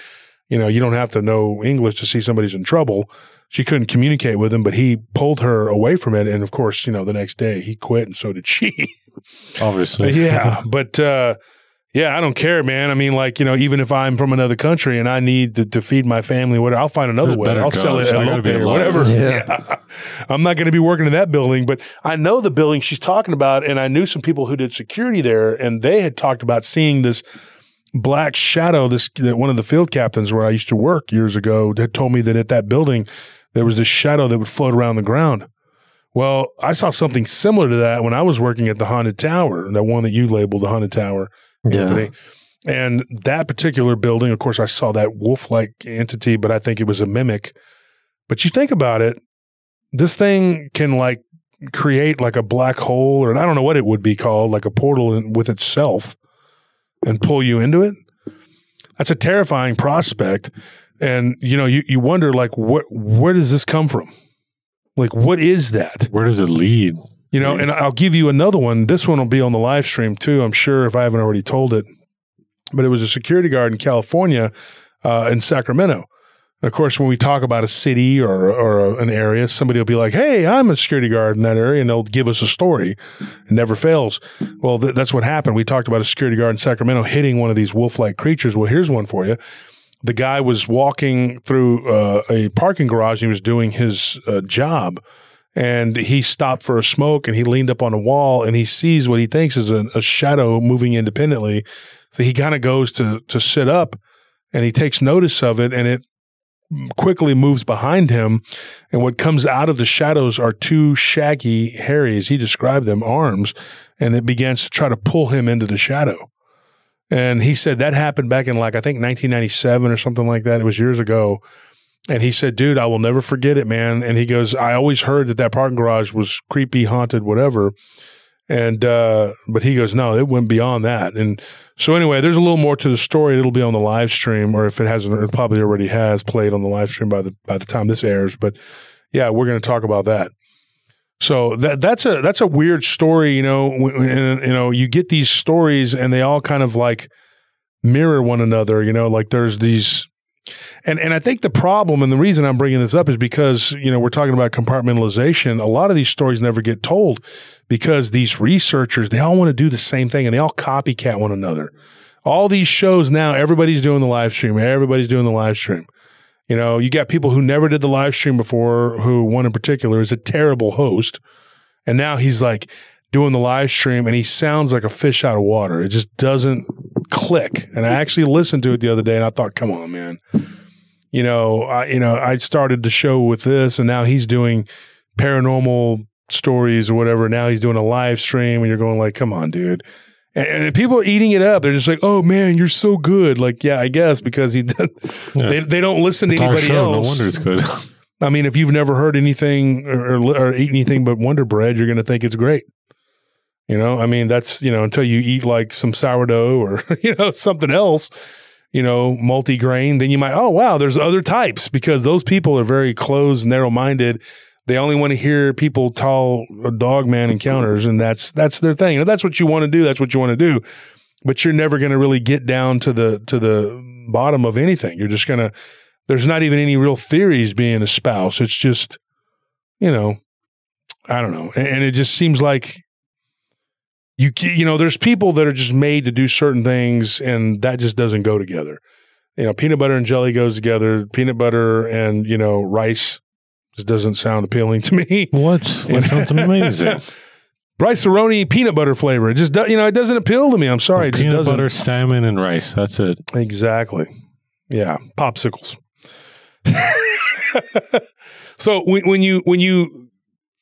you know, you don't have to know English to see somebody's in trouble. She couldn't communicate with him, but he pulled her away from it. And of course, you know, the next day he quit, and so did she. obviously, yeah, but uh, yeah, I don't care, man. I mean, like you know, even if I'm from another country and I need to, to feed my family, whatever, I'll find another There's way. I'll sell it at I gotta be Lotte or alive. whatever. Yeah. I'm not going to be working in that building, but I know the building she's talking about, and I knew some people who did security there, and they had talked about seeing this black shadow. This that one of the field captains where I used to work years ago had told me that at that building there was this shadow that would float around the ground. Well, I saw something similar to that when I was working at the haunted tower, that one that you labeled the haunted tower, Yeah. And that particular building, of course, I saw that wolf-like entity, but I think it was a mimic. But you think about it, this thing can like create like a black hole, or I don't know what it would be called, like a portal in, with itself, and pull you into it. That's a terrifying prospect, and you know, you you wonder like, what where does this come from? Like, what is that? where does it lead? You know, and I'll give you another one. This one will be on the live stream too. I'm sure if I haven't already told it, but it was a security guard in California, uh, in Sacramento. And of course, when we talk about a city or or an area, somebody will be like, "Hey, I'm a security guard in that area," and they'll give us a story. It never fails. Well, th- that's what happened. We talked about a security guard in Sacramento hitting one of these wolf-like creatures. Well, here's one for you. The guy was walking through uh, a parking garage. And he was doing his uh, job, and he stopped for a smoke and he leaned up on a wall and he sees what he thinks is a, a shadow moving independently. So he kind of goes to to sit up and he takes notice of it and it quickly moves behind him and what comes out of the shadows are two shaggy hairy as he described them arms and it begins to try to pull him into the shadow. And he said that happened back in like I think 1997 or something like that. It was years ago. And he said, dude, I will never forget it, man. And he goes, I always heard that that parking garage was creepy, haunted, whatever. And uh, but he goes, no, it went beyond that. And so anyway, there's a little more to the story. It'll be on the live stream, or if it hasn't, it probably already has played on the live stream by the by the time this airs. But yeah, we're going to talk about that. So that that's a that's a weird story, you know. And, you know, you get these stories, and they all kind of like mirror one another. You know, like there's these and and I think the problem and the reason I'm bringing this up is because you know we're talking about compartmentalization. A lot of these stories never get told because these researchers they all want to do the same thing and they all copycat one another. All these shows now, everybody's doing the live stream. Everybody's doing the live stream. You know, you got people who never did the live stream before. Who one in particular is a terrible host, and now he's like doing the live stream and he sounds like a fish out of water. It just doesn't click. And I actually listened to it the other day and I thought, come on, man. You know, I you know, I started the show with this and now he's doing paranormal stories or whatever. Now he's doing a live stream and you're going like, come on, dude. And, and people are eating it up. They're just like, "Oh man, you're so good!" Like, yeah, I guess because he, yeah. they they don't listen to anybody show, else. No wonder it's good. I mean, if you've never heard anything or, or, or eat anything but Wonder Bread, you're going to think it's great. You know, I mean, that's, you know, until you eat like some sourdough or, you know, something else, you know, multi grain, then you might, oh, wow, there's other types because those people are very closed, narrow minded. They only want to hear people tell uh, dog man encounters, and that's that's their thing. And that's what you want to do. That's what you want to do. But you're never going to really get down to the to the bottom of anything. You're just going to. There's not even any real theories being espoused. It's just, you know, I don't know, and it just seems like you you know there's people that are just made to do certain things and that just doesn't go together you know peanut butter and jelly goes together peanut butter and you know rice just doesn't sound appealing to me what that sounds amazing Rice-A-Roni peanut butter flavor. It just do, you know it doesn't appeal to me. I'm sorry, so it just peanut butter, salmon, and rice. That's it. Exactly. Yeah, popsicles. so when, when you when you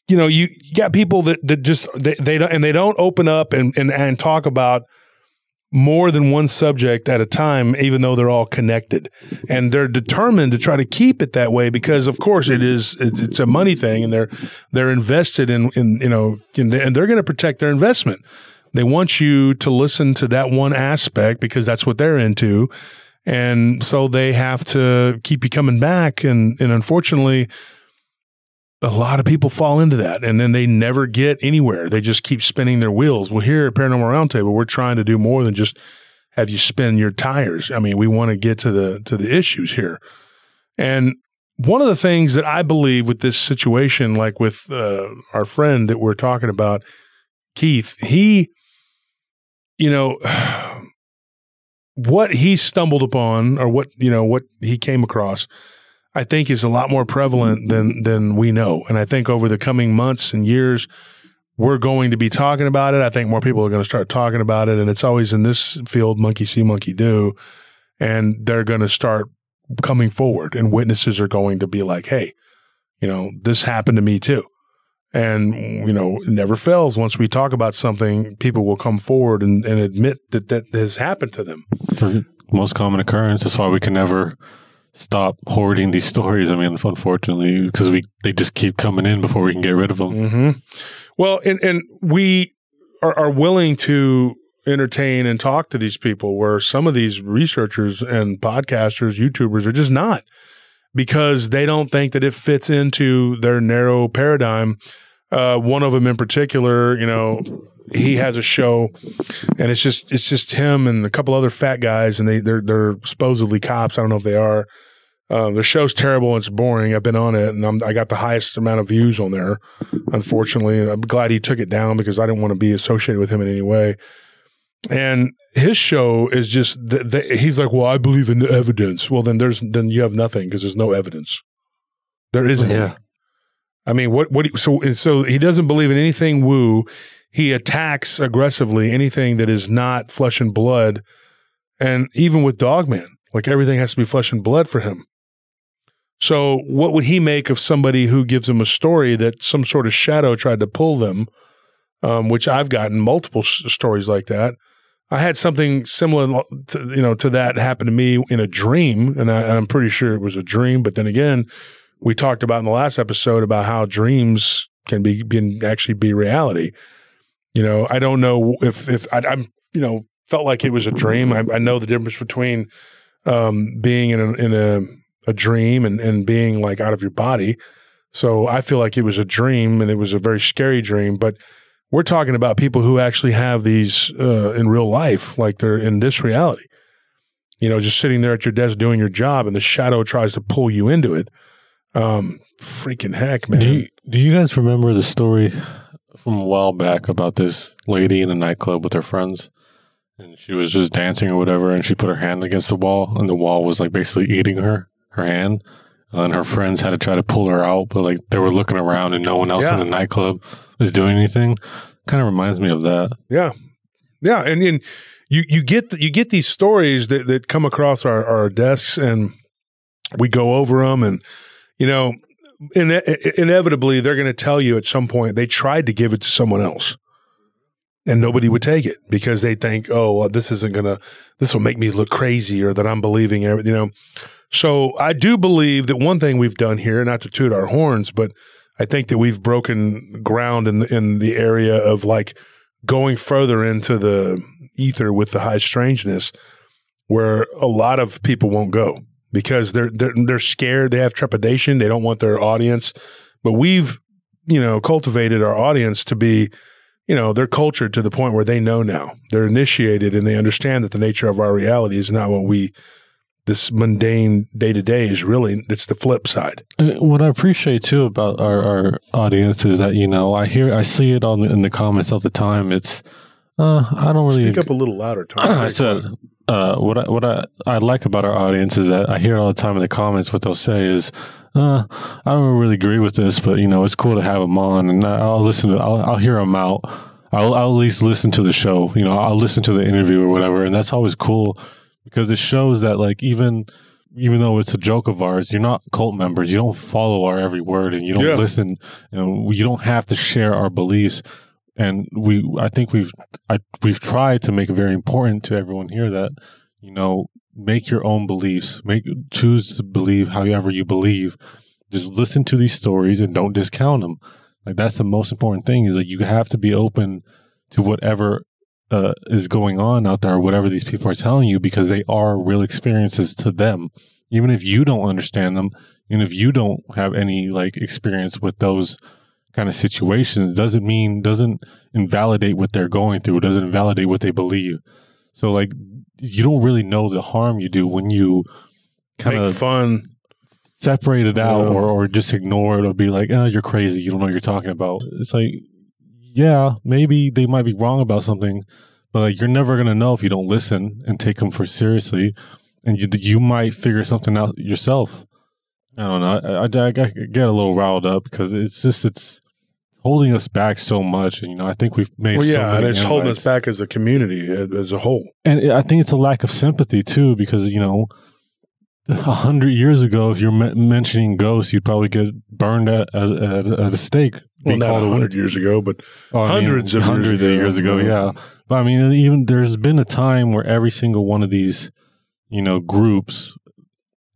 you know, you, you got people that, that just they, they don't and they don't open up and, and and talk about more than one subject at a time, even though they're all connected, and they're determined to try to keep it that way because, of course, it is it's, a money thing, and they're they're invested in in you know, in the, and they're going to protect their investment. They want you to listen to that one aspect because that's what they're into, and so they have to keep you coming back, and and unfortunately a lot of people fall into that and then they never get anywhere. They just keep spinning their wheels. Well, here at Paranormal Roundtable, we're trying to do more than just have you spin your tires. I mean, we want to get to the to the issues here. And one of the things that I believe with this situation, like with uh, our friend that we're talking about, Keith, he, you know, what he stumbled upon or what, you know, what he came across I think is a lot more prevalent than than we know. And I think over the coming months and years, we're going to be talking about it. I think more people are going to start talking about it. And it's always in this field, monkey see, monkey do. And they're going to start coming forward and witnesses are going to be like, hey, you know, this happened to me too. And, you know, it never fails. Once we talk about something, people will come forward and, and admit that that has happened to them. Mm-hmm. Most common occurrence. That's why we can never stop hoarding these stories. I mean, unfortunately, because we they just keep coming in before we can get rid of them. Mm-hmm. Well, and and we are, are willing to entertain and talk to these people where some of these researchers and podcasters, YouTubers are just not because they don't think that it fits into their narrow paradigm. Uh, one of them in particular, you know, he has a show and it's just it's just him and a couple other fat guys and they they're they're supposedly cops. I don't know if they are. Uh, the show's terrible and it's boring. I've been on it and I'm, i got the highest amount of views on there. Unfortunately, I'm glad he took it down because I didn't want to be associated with him in any way. And his show is just th- th- he's like, well, I believe in the evidence. Well, then there's then you have nothing because there's no evidence. There isn't. Yeah. I mean, what what? So so he doesn't believe in anything woo. He attacks aggressively anything that is not flesh and blood, and even with Dogman, like everything has to be flesh and blood for him. So what would he make of somebody who gives him a story that some sort of shadow tried to pull them? Um, which I've gotten multiple sh- stories like that. I had something similar, to, you know, to that happen to me in a dream, and I, I'm pretty sure it was a dream. But then again, we talked about in the last episode about how dreams can be can actually be reality. You know, I don't know if if I, I'm you know felt like it was a dream. I, I know the difference between um, being in a, in a a dream and and being like out of your body. So I feel like it was a dream and it was a very scary dream. But we're talking about people who actually have these uh, in real life, like they're in this reality. You know, just sitting there at your desk doing your job, and the shadow tries to pull you into it. Um, freaking heck, man. Do you, do you guys remember the story from a while back about this lady in a nightclub with her friends? And she was just dancing or whatever, and she put her hand against the wall, and the wall was like basically eating her, her hand. And her friends had to try to pull her out, but like they were looking around and no one else Yeah. in the nightclub was doing anything. Kind of reminds me of that. Yeah, yeah, and and you you get you get these stories that that come across our our desks, and we go over them, and you know, ine- inevitably they're going to tell you at some point they tried to give it to someone else, and nobody would take it because they think, oh, well, this isn't gonna, this will make me look crazy, or that I'm believing everything, you know. So I do believe that one thing we've done here, not to toot our horns, but I think that we've broken ground in the, in the area of like going further into the ether with the high strangeness, where a lot of people won't go because they're they're they're scared, they have trepidation, they don't want their audience. But we've you know cultivated our audience to be you know they're cultured to the point where they know now they're initiated and they understand that the nature of our reality is not what we this mundane day to day is really it's the flip side What I appreciate too about our, our audience is that you know I hear I see it on in the comments all the time. It's uh, I don't really speak up a little louder Tom. I said uh, what I, what I, I like about our audience is that I hear all the time in the comments what they'll say is uh, I don't really agree with this, but you know it's cool to have them on, and I'll listen to I'll, I'll hear them out. I'll, I'll at least listen to the show. You know, I'll listen to the interview or whatever, and that's always cool because it shows that like even even though it's a joke of ours, you're not cult members. You don't follow our every word, and you don't Yeah. listen. You know, you don't have to share our beliefs. And we, I think we've, I, we've tried to make it very important to everyone here that you know, make your own beliefs. Make choose to believe however you believe. Just listen to these stories and don't discount them. Like that's the most important thing. Is that you have to be open to whatever uh, is going on out there, or whatever these people are telling you, because they are real experiences to them. Even if you don't understand them, and if you don't have any like experience with those kind of situations, doesn't mean doesn't invalidate what they're going through. Doesn't invalidate what they believe. So like you don't really know the harm you do when you kind make of fun separate it out Yeah. or, or just ignore it or be like, oh, you're crazy. You don't know what you're talking about. It's like, yeah, maybe they might be wrong about something, but like you're never going to know if you don't listen and take them for seriously. And you, you might figure something out yourself. I don't know. I, I, I get a little riled up because it's just, it's holding us back so much. And, you know, I think we've made well so yeah and many it's holding us back as a community as a whole And I think it's a lack of sympathy too, because you know, a hundred years ago, if you're me- mentioning ghosts, you'd probably get burned at at, at, at a stake. well not a 100 years ago but Oh, I mean, hundreds of years hundreds of years ago. Yeah. Yeah, but I mean, even there's been a time where every single one of these, you know, groups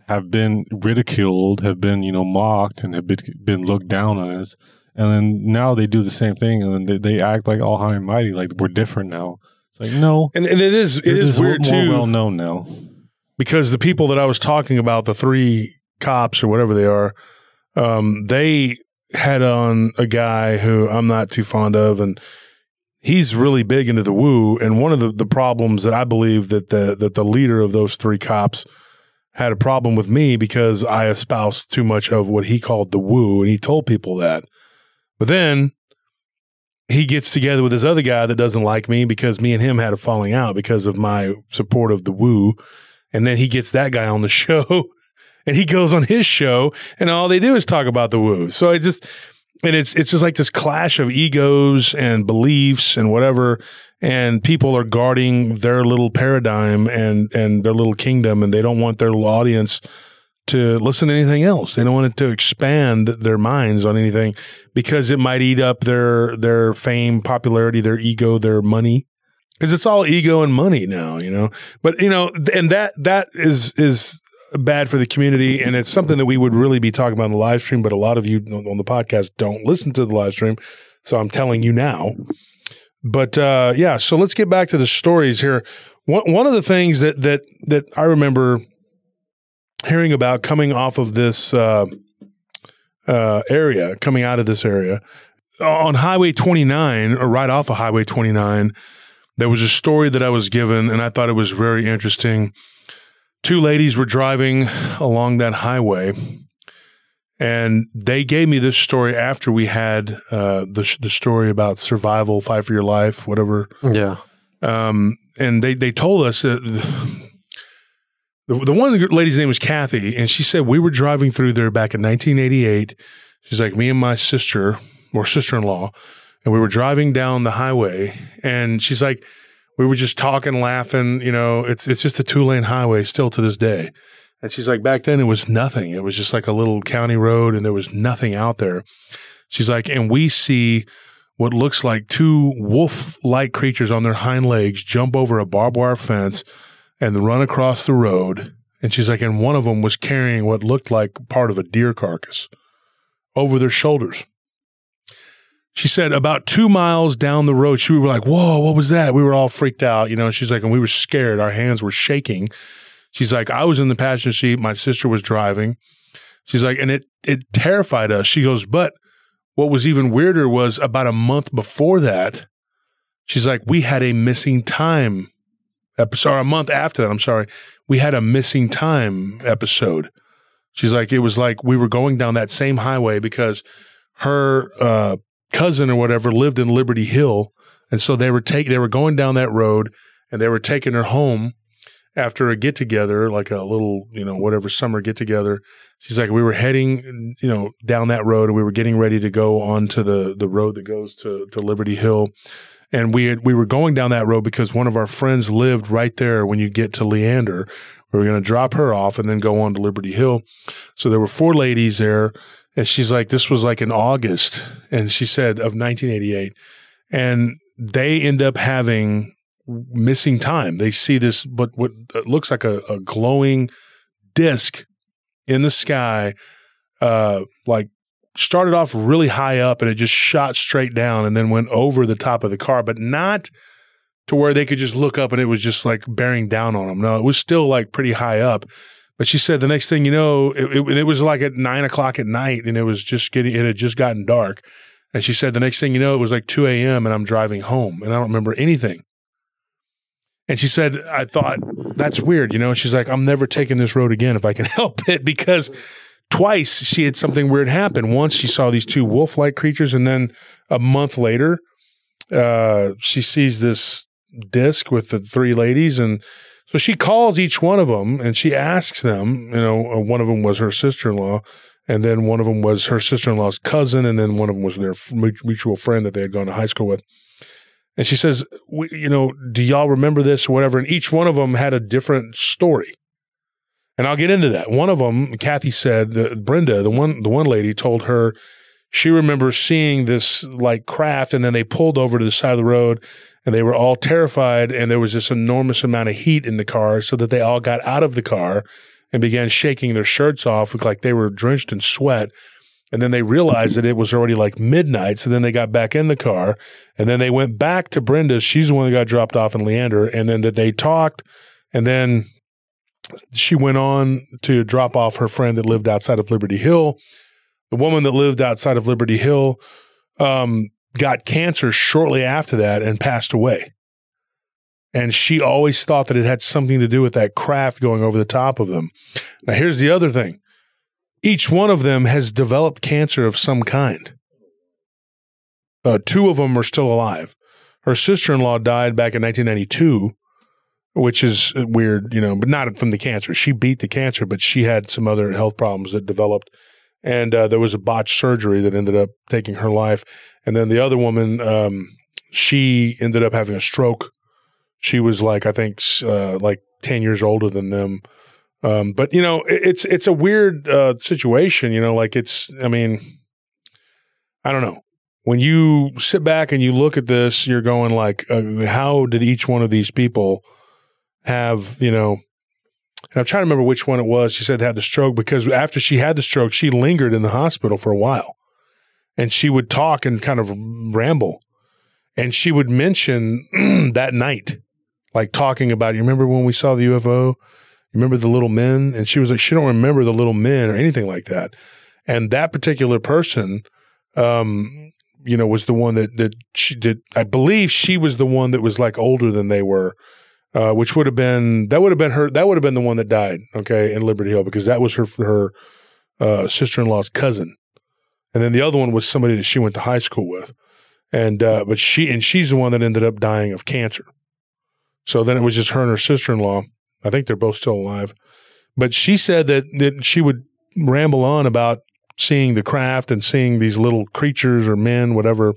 have been ridiculed, have been you know mocked, and have been been looked down on us. And then now they do the same thing, and then they, they act like all high and mighty, like we're different now. It's like no, and, and it is it they're weird more too well known now. because the people that I was talking about, the three cops or whatever they are, um, they had on a guy who I'm not too fond of, and he's really big into the woo. And one of the, the problems that I believe that the that the leader of those three cops had a problem with me because I espoused too much of what he called the woo, and he told people that. But then he gets together with this other guy that doesn't like me because me and him had a falling out because of my support of the woo. And then he gets that guy on the show and he goes on his show and all they do is talk about the woo. So it just and it's it's just like this clash of egos and beliefs and whatever and people are guarding their little paradigm and and their little kingdom and they don't want their little audience to listen to anything else. They don't want it to expand their minds on anything because it might eat up their their fame, popularity, their ego, their money. Because it's all ego and money now, you know. But you know, and that that is is bad for the community, and it's something that we would really be talking about in the live stream. But a lot of you on the podcast don't listen to the live stream, so I'm telling you now but uh, yeah, so let's get back to the stories here. One one of the things that that that I remember hearing about coming off of this uh, uh, area, coming out of this area on Highway 29, or right off of Highway 29, there was a story that I was given, and I thought it was very interesting. Two ladies were driving along that highway, and they gave me this story after we had uh, the the story about survival, fight for your life, whatever. Yeah. Um, and they they told us that the, the one lady's name was Kathy, and she said we were driving through there back in 1988. She's like me and my sister or sister in law, and we were driving down the highway, and she's like we were just talking, laughing. You know, it's it's just a two lane highway still to this day. And she's like, back then it was nothing. It was just like a little county road, and there was nothing out there. She's like, and we see what looks like two wolf like creatures on their hind legs jump over a barbed wire fence and run across the road. And she's like, and one of them was carrying what looked like part of a deer carcass over their shoulders. She said about two miles down the road, she we were like, whoa, what was that? We were all freaked out, you know. She's like, and we were scared. Our hands were shaking. She's like, I was in the passenger seat. My sister was driving. She's like, and it it terrified us. She goes, but what was even weirder was about a month before that, she's like, we had a missing time episode, or a month after that, I'm sorry, we had a missing time episode. She's like, it was like we were going down that same highway because her uh, cousin or whatever lived in Liberty Hill. And so they were take they were going down that road and they were taking her home after a get together, like a little, you know, whatever summer get together. She's like, we were heading, you know, down that road and we were getting ready to go onto the the road that goes to, to Liberty Hill. And we had, we were going down that road because one of our friends lived right there when you get to Leander. We were going to drop her off and then go on to Liberty Hill. So there were four ladies there. And she's like, this was like in August. And she said of 1988. And they end up having missing time. They see this, but what looks like a, a glowing disc in the sky, uh, like started off really high up and it just shot straight down and then went over the top of the car, but not to where they could just look up and it was just like bearing down on them. No, it was still like pretty high up. But she said the next thing you know, it, it, it was like at nine o'clock at night and it was just getting, it had just gotten dark. And she said the next thing you know, it was like 2 a.m. and I'm driving home and I don't remember anything. And she said, I thought that's weird, you know. She's like, I'm never taking this road again if I can help it because twice she had something weird happen. Once she saw these two wolf like creatures, and then a month later, uh, she sees this disc with the three ladies. And so she calls each one of them and she asks them, you know, uh, one of them was her sister in law. And then one of them was her sister in law's cousin. And then one of them was their mutual friend that they had gone to high school with. And she says, you know, do y'all remember this or whatever? And each one of them had a different story. And I'll get into that. One of them, Kathy said, the, Brenda, the one, the one lady told her she remembers seeing this like craft and then they pulled over to the side of the road and they were all terrified and there was this enormous amount of heat in the car so that they all got out of the car and began shaking their shirts off like they were drenched in sweat and then they realized that it was already like midnight. So then they got back in the car and then they went back to Brenda's. She's the one that got dropped off in Leander. And then that they talked. And then she went on to drop off her friend that lived outside of Liberty Hill. The woman that lived outside of Liberty Hill um, got cancer shortly after that and passed away. And she always thought that it had something to do with that craft going over the top of them. Now, here's the other thing each one of them has developed cancer of some kind. Uh, two of them are still alive. Her sister in law died back in 1992, which is weird, you know, but not from the cancer. She beat the cancer, but she had some other health problems that developed. And uh, there was a botched surgery that ended up taking her life. And then the other woman, um, she ended up having a stroke. She was like, I think, uh, like 10 years older than them. Um, but you know, it, it's it's a weird uh, situation. You know, like it's. I mean, I don't know. When you sit back and you look at this, you're going like, uh, how did each one of these people have? You know, and I'm trying to remember which one it was. She said had the stroke because after she had the stroke, she lingered in the hospital for a while, and she would talk and kind of ramble. and she would mention that night, like talking about. You remember when we saw the UFO? You remember the little men? And she was like, she don't remember the little men or anything like that. And that particular person, um, you know, was the one that that she did. I believe she was the one that was like older than they were, uh, which would have been that would have been her. That would have been the one that died. Okay, in Liberty Hill because that was her her uh, sister in law's cousin, and then the other one was somebody that she went to high school with, and uh, but she and she's the one that ended up dying of cancer. So then it was just her and her sister in law. I think they're both still alive, but she said that that she would ramble on about seeing the craft and seeing these little creatures or men, whatever.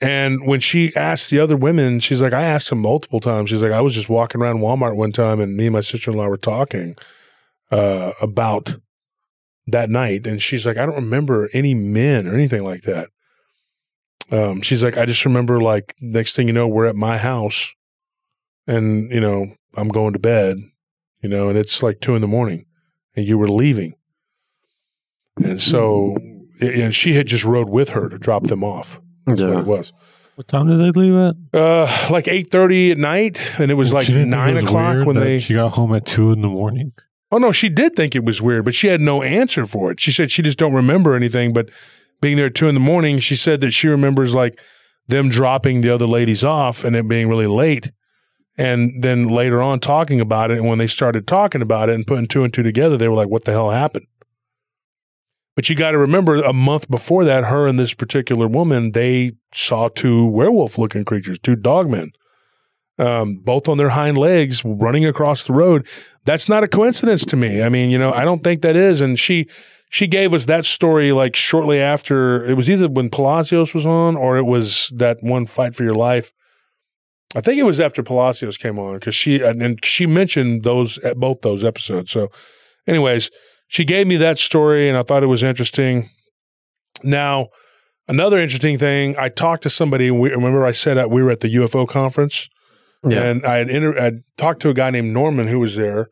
And when she asked the other women, she's like, I asked them multiple times. She's like, I was just walking around Walmart one time and me and my sister in law were talking uh, about that night. And she's like, I don't remember any men or anything like that. Um, she's like, I just remember like next thing you know, we're at my house and, you know, I'm going to bed, you know, and it's like two in the morning and you were leaving. And so, and she had just rode with her to drop them off. That's what it was. What time did they leave at? Uh, like eight thirty at night, and it was like She didn't think nine was o'clock when they. She got home at two in the morning. oh no, she did think it was weird, but she had no answer for it. She said she just don't remember anything. But being there at two in the morning, she said that she remembers like them dropping the other ladies off and it being really late, and then later on talking about it. And when they started talking about it and putting two and two together, they were like, "What the hell happened?" But you got to remember, a month before that, her and this particular woman, they saw two werewolf-looking creatures, two dogmen, um, both on their hind legs, running across the road. That's not a coincidence to me. I mean, you know, I don't think that is. And she she gave us that story like shortly after. It was either when Palacios was on, or it was that one fight for your life. I think it was after Palacios came on because she and and she mentioned those at both those episodes. So, anyways, she gave me that story, and I thought it was interesting. Now, another interesting thing, I talked to somebody. We, remember, I said that we were at the UFO conference, Yeah. and I had inter- I'd talked to a guy named Norman who was there,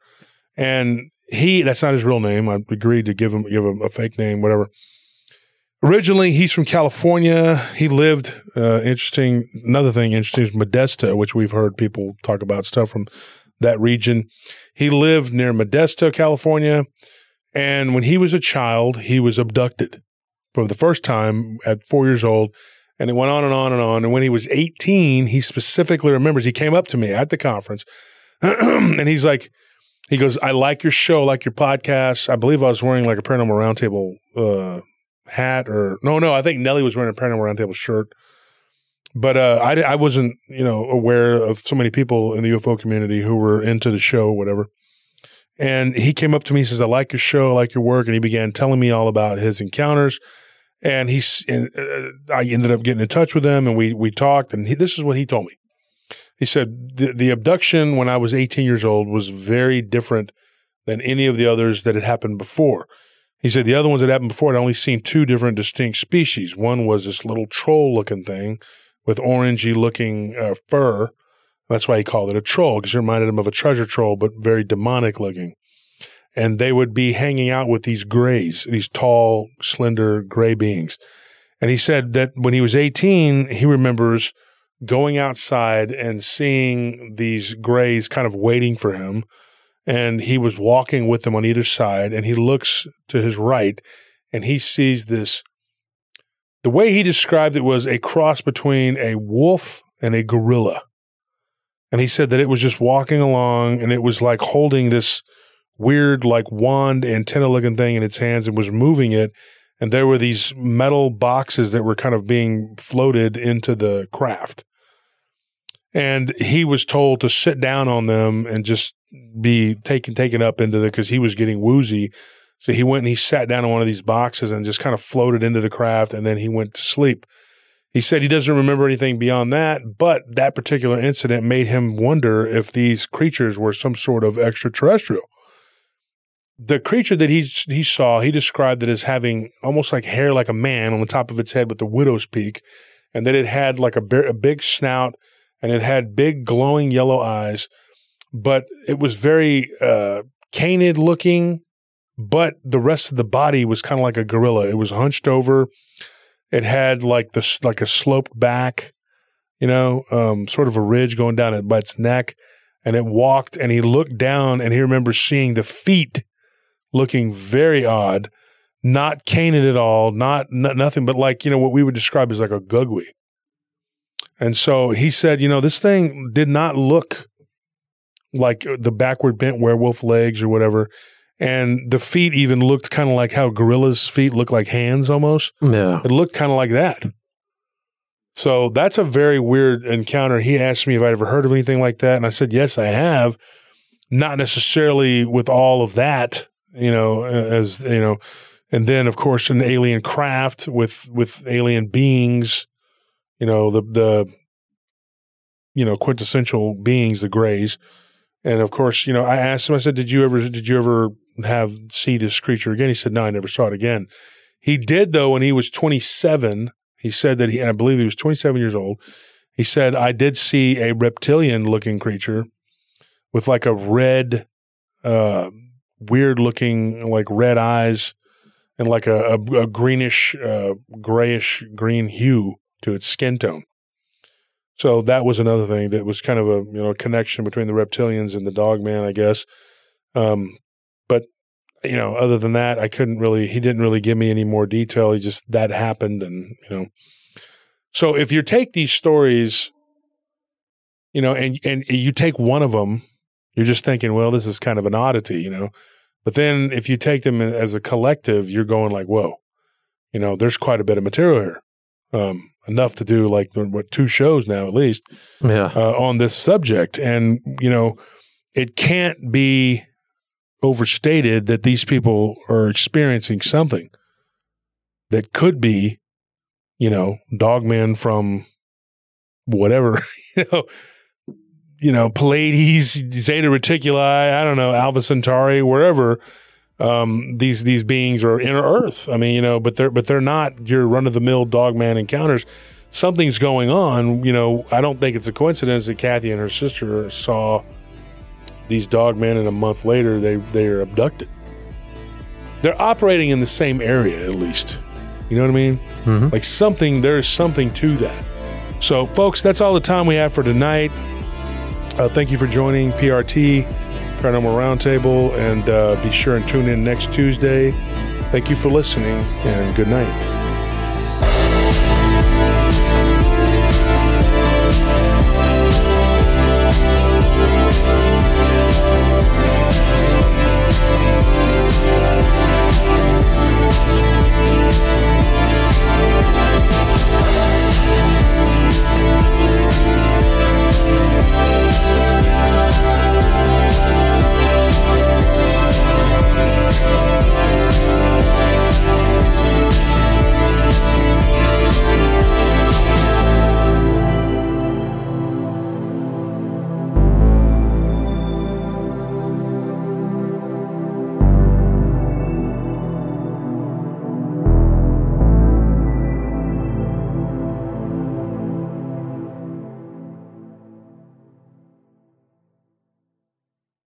and he that's not his real name. I agreed to give him give him a fake name, whatever. Originally, he's from California. He lived uh, interesting. Another thing interesting is Modesto, which we've heard people talk about stuff from that region. He lived near Modesto, California, and when he was a child, he was abducted for the first time at four years old. And it went on and on and on. And when he was 18, he specifically remembers he came up to me at the conference and he's like, he goes, I like your show, like your podcast. I believe I was wearing like a Paranormal Roundtable uh, hat or no, no, I think Nelly was wearing a Paranormal Roundtable shirt. But uh, I, I wasn't, you know, aware of so many people in the UFO community who were into the show, whatever. And he came up to me, he says, I like your show, I like your work. And he began telling me all about his encounters. And he's, and, uh, I ended up getting in touch with him and we, we talked. And he, this is what he told me. He said, the, the abduction when I was 18 years old was very different than any of the others that had happened before. He said the other ones that happened before, I'd only seen two different distinct species. One was this little troll looking thing with orangey looking uh, fur. That's why he called it a troll because it reminded him of a treasure troll, but very demonic looking. And they would be hanging out with these grays, these tall, slender gray beings. And he said that when he was 18, he remembers going outside and seeing these grays kind of waiting for him. And he was walking with them on either side. And he looks to his right and he sees this. The way he described it was a cross between a wolf and a gorilla. And he said that it was just walking along and it was like holding this weird, like wand antenna looking thing in its hands and was moving it. And there were these metal boxes that were kind of being floated into the craft. And he was told to sit down on them and just be taken taken up into the because he was getting woozy. So he went and he sat down on one of these boxes and just kind of floated into the craft and then he went to sleep. He said he doesn't remember anything beyond that, but that particular incident made him wonder if these creatures were some sort of extraterrestrial. The creature that he he saw, he described it as having almost like hair like a man on the top of its head with the widow's peak, and that it had like a, a big snout and it had big glowing yellow eyes, but it was very uh, canid looking. But the rest of the body was kind of like a gorilla. It was hunched over. It had like this like a sloped back. you know, um, sort of a ridge going down it by its neck. And it walked and he looked down and he remembers seeing the feet looking very odd, not canid at all, not n- nothing but like, you know, what we would describe as like a gugwe. And so he said, you know, this thing did not look like the backward bent werewolf legs or whatever. And the feet even looked kind of like how gorillas' feet look like hands almost. Yeah. It looked kind of like that. So that's a very weird encounter. He asked me if I'd ever heard of anything like that. And I said, yes, I have. Not necessarily with all of that, you know, as, you know, and then of course an alien craft with, with alien beings, you know, the, the, you know, quintessential beings, the grays. And of course, you know, I asked him, I said, did you ever, did you ever have, see this creature again? He said, no, I never saw it again. He did though when he was 27 he said that he, and I believe he was 27 years old. He said, I did see a reptilian looking creature with like a red, uh, weird looking, like red eyes and like a, a, a greenish, uh, grayish green hue to its skin tone. So that was another thing that was kind of a you know connection between the reptilians and the dog man, I guess. Um, you know, other than that, I couldn't really, he didn't really give me any more detail. He just, that happened. And, you know, so if you take these stories, you know, and, and you take one of them, you're just thinking, well, this is kind of an oddity, you know. But then if you take them as a collective, you're going like, whoa, you know, there's quite a bit of material here. Um, enough to do like what two shows now at least Yeah. uh, on this subject. And, you know, it can't be overstated that these people are experiencing something that could be, you know, dogman from whatever, you know, you know, Pleiades, Zeta Reticuli, I don't know, Alpha Centauri, wherever um, these these beings are in Earth. I mean, you know, but they're but they're not your run of the mill dogman encounters. Something's going on. You know, I don't think it's a coincidence that Kathy and her sister saw these dog men, and a month later they they are abducted. They're operating in the same area, at least. You know what I mean? Like something. There's something to that. So, folks, that's all the time we have for tonight. Uh, thank you for joining PRT Paranormal Roundtable, and uh, be sure and tune in next Tuesday. Thank you for listening, and good night.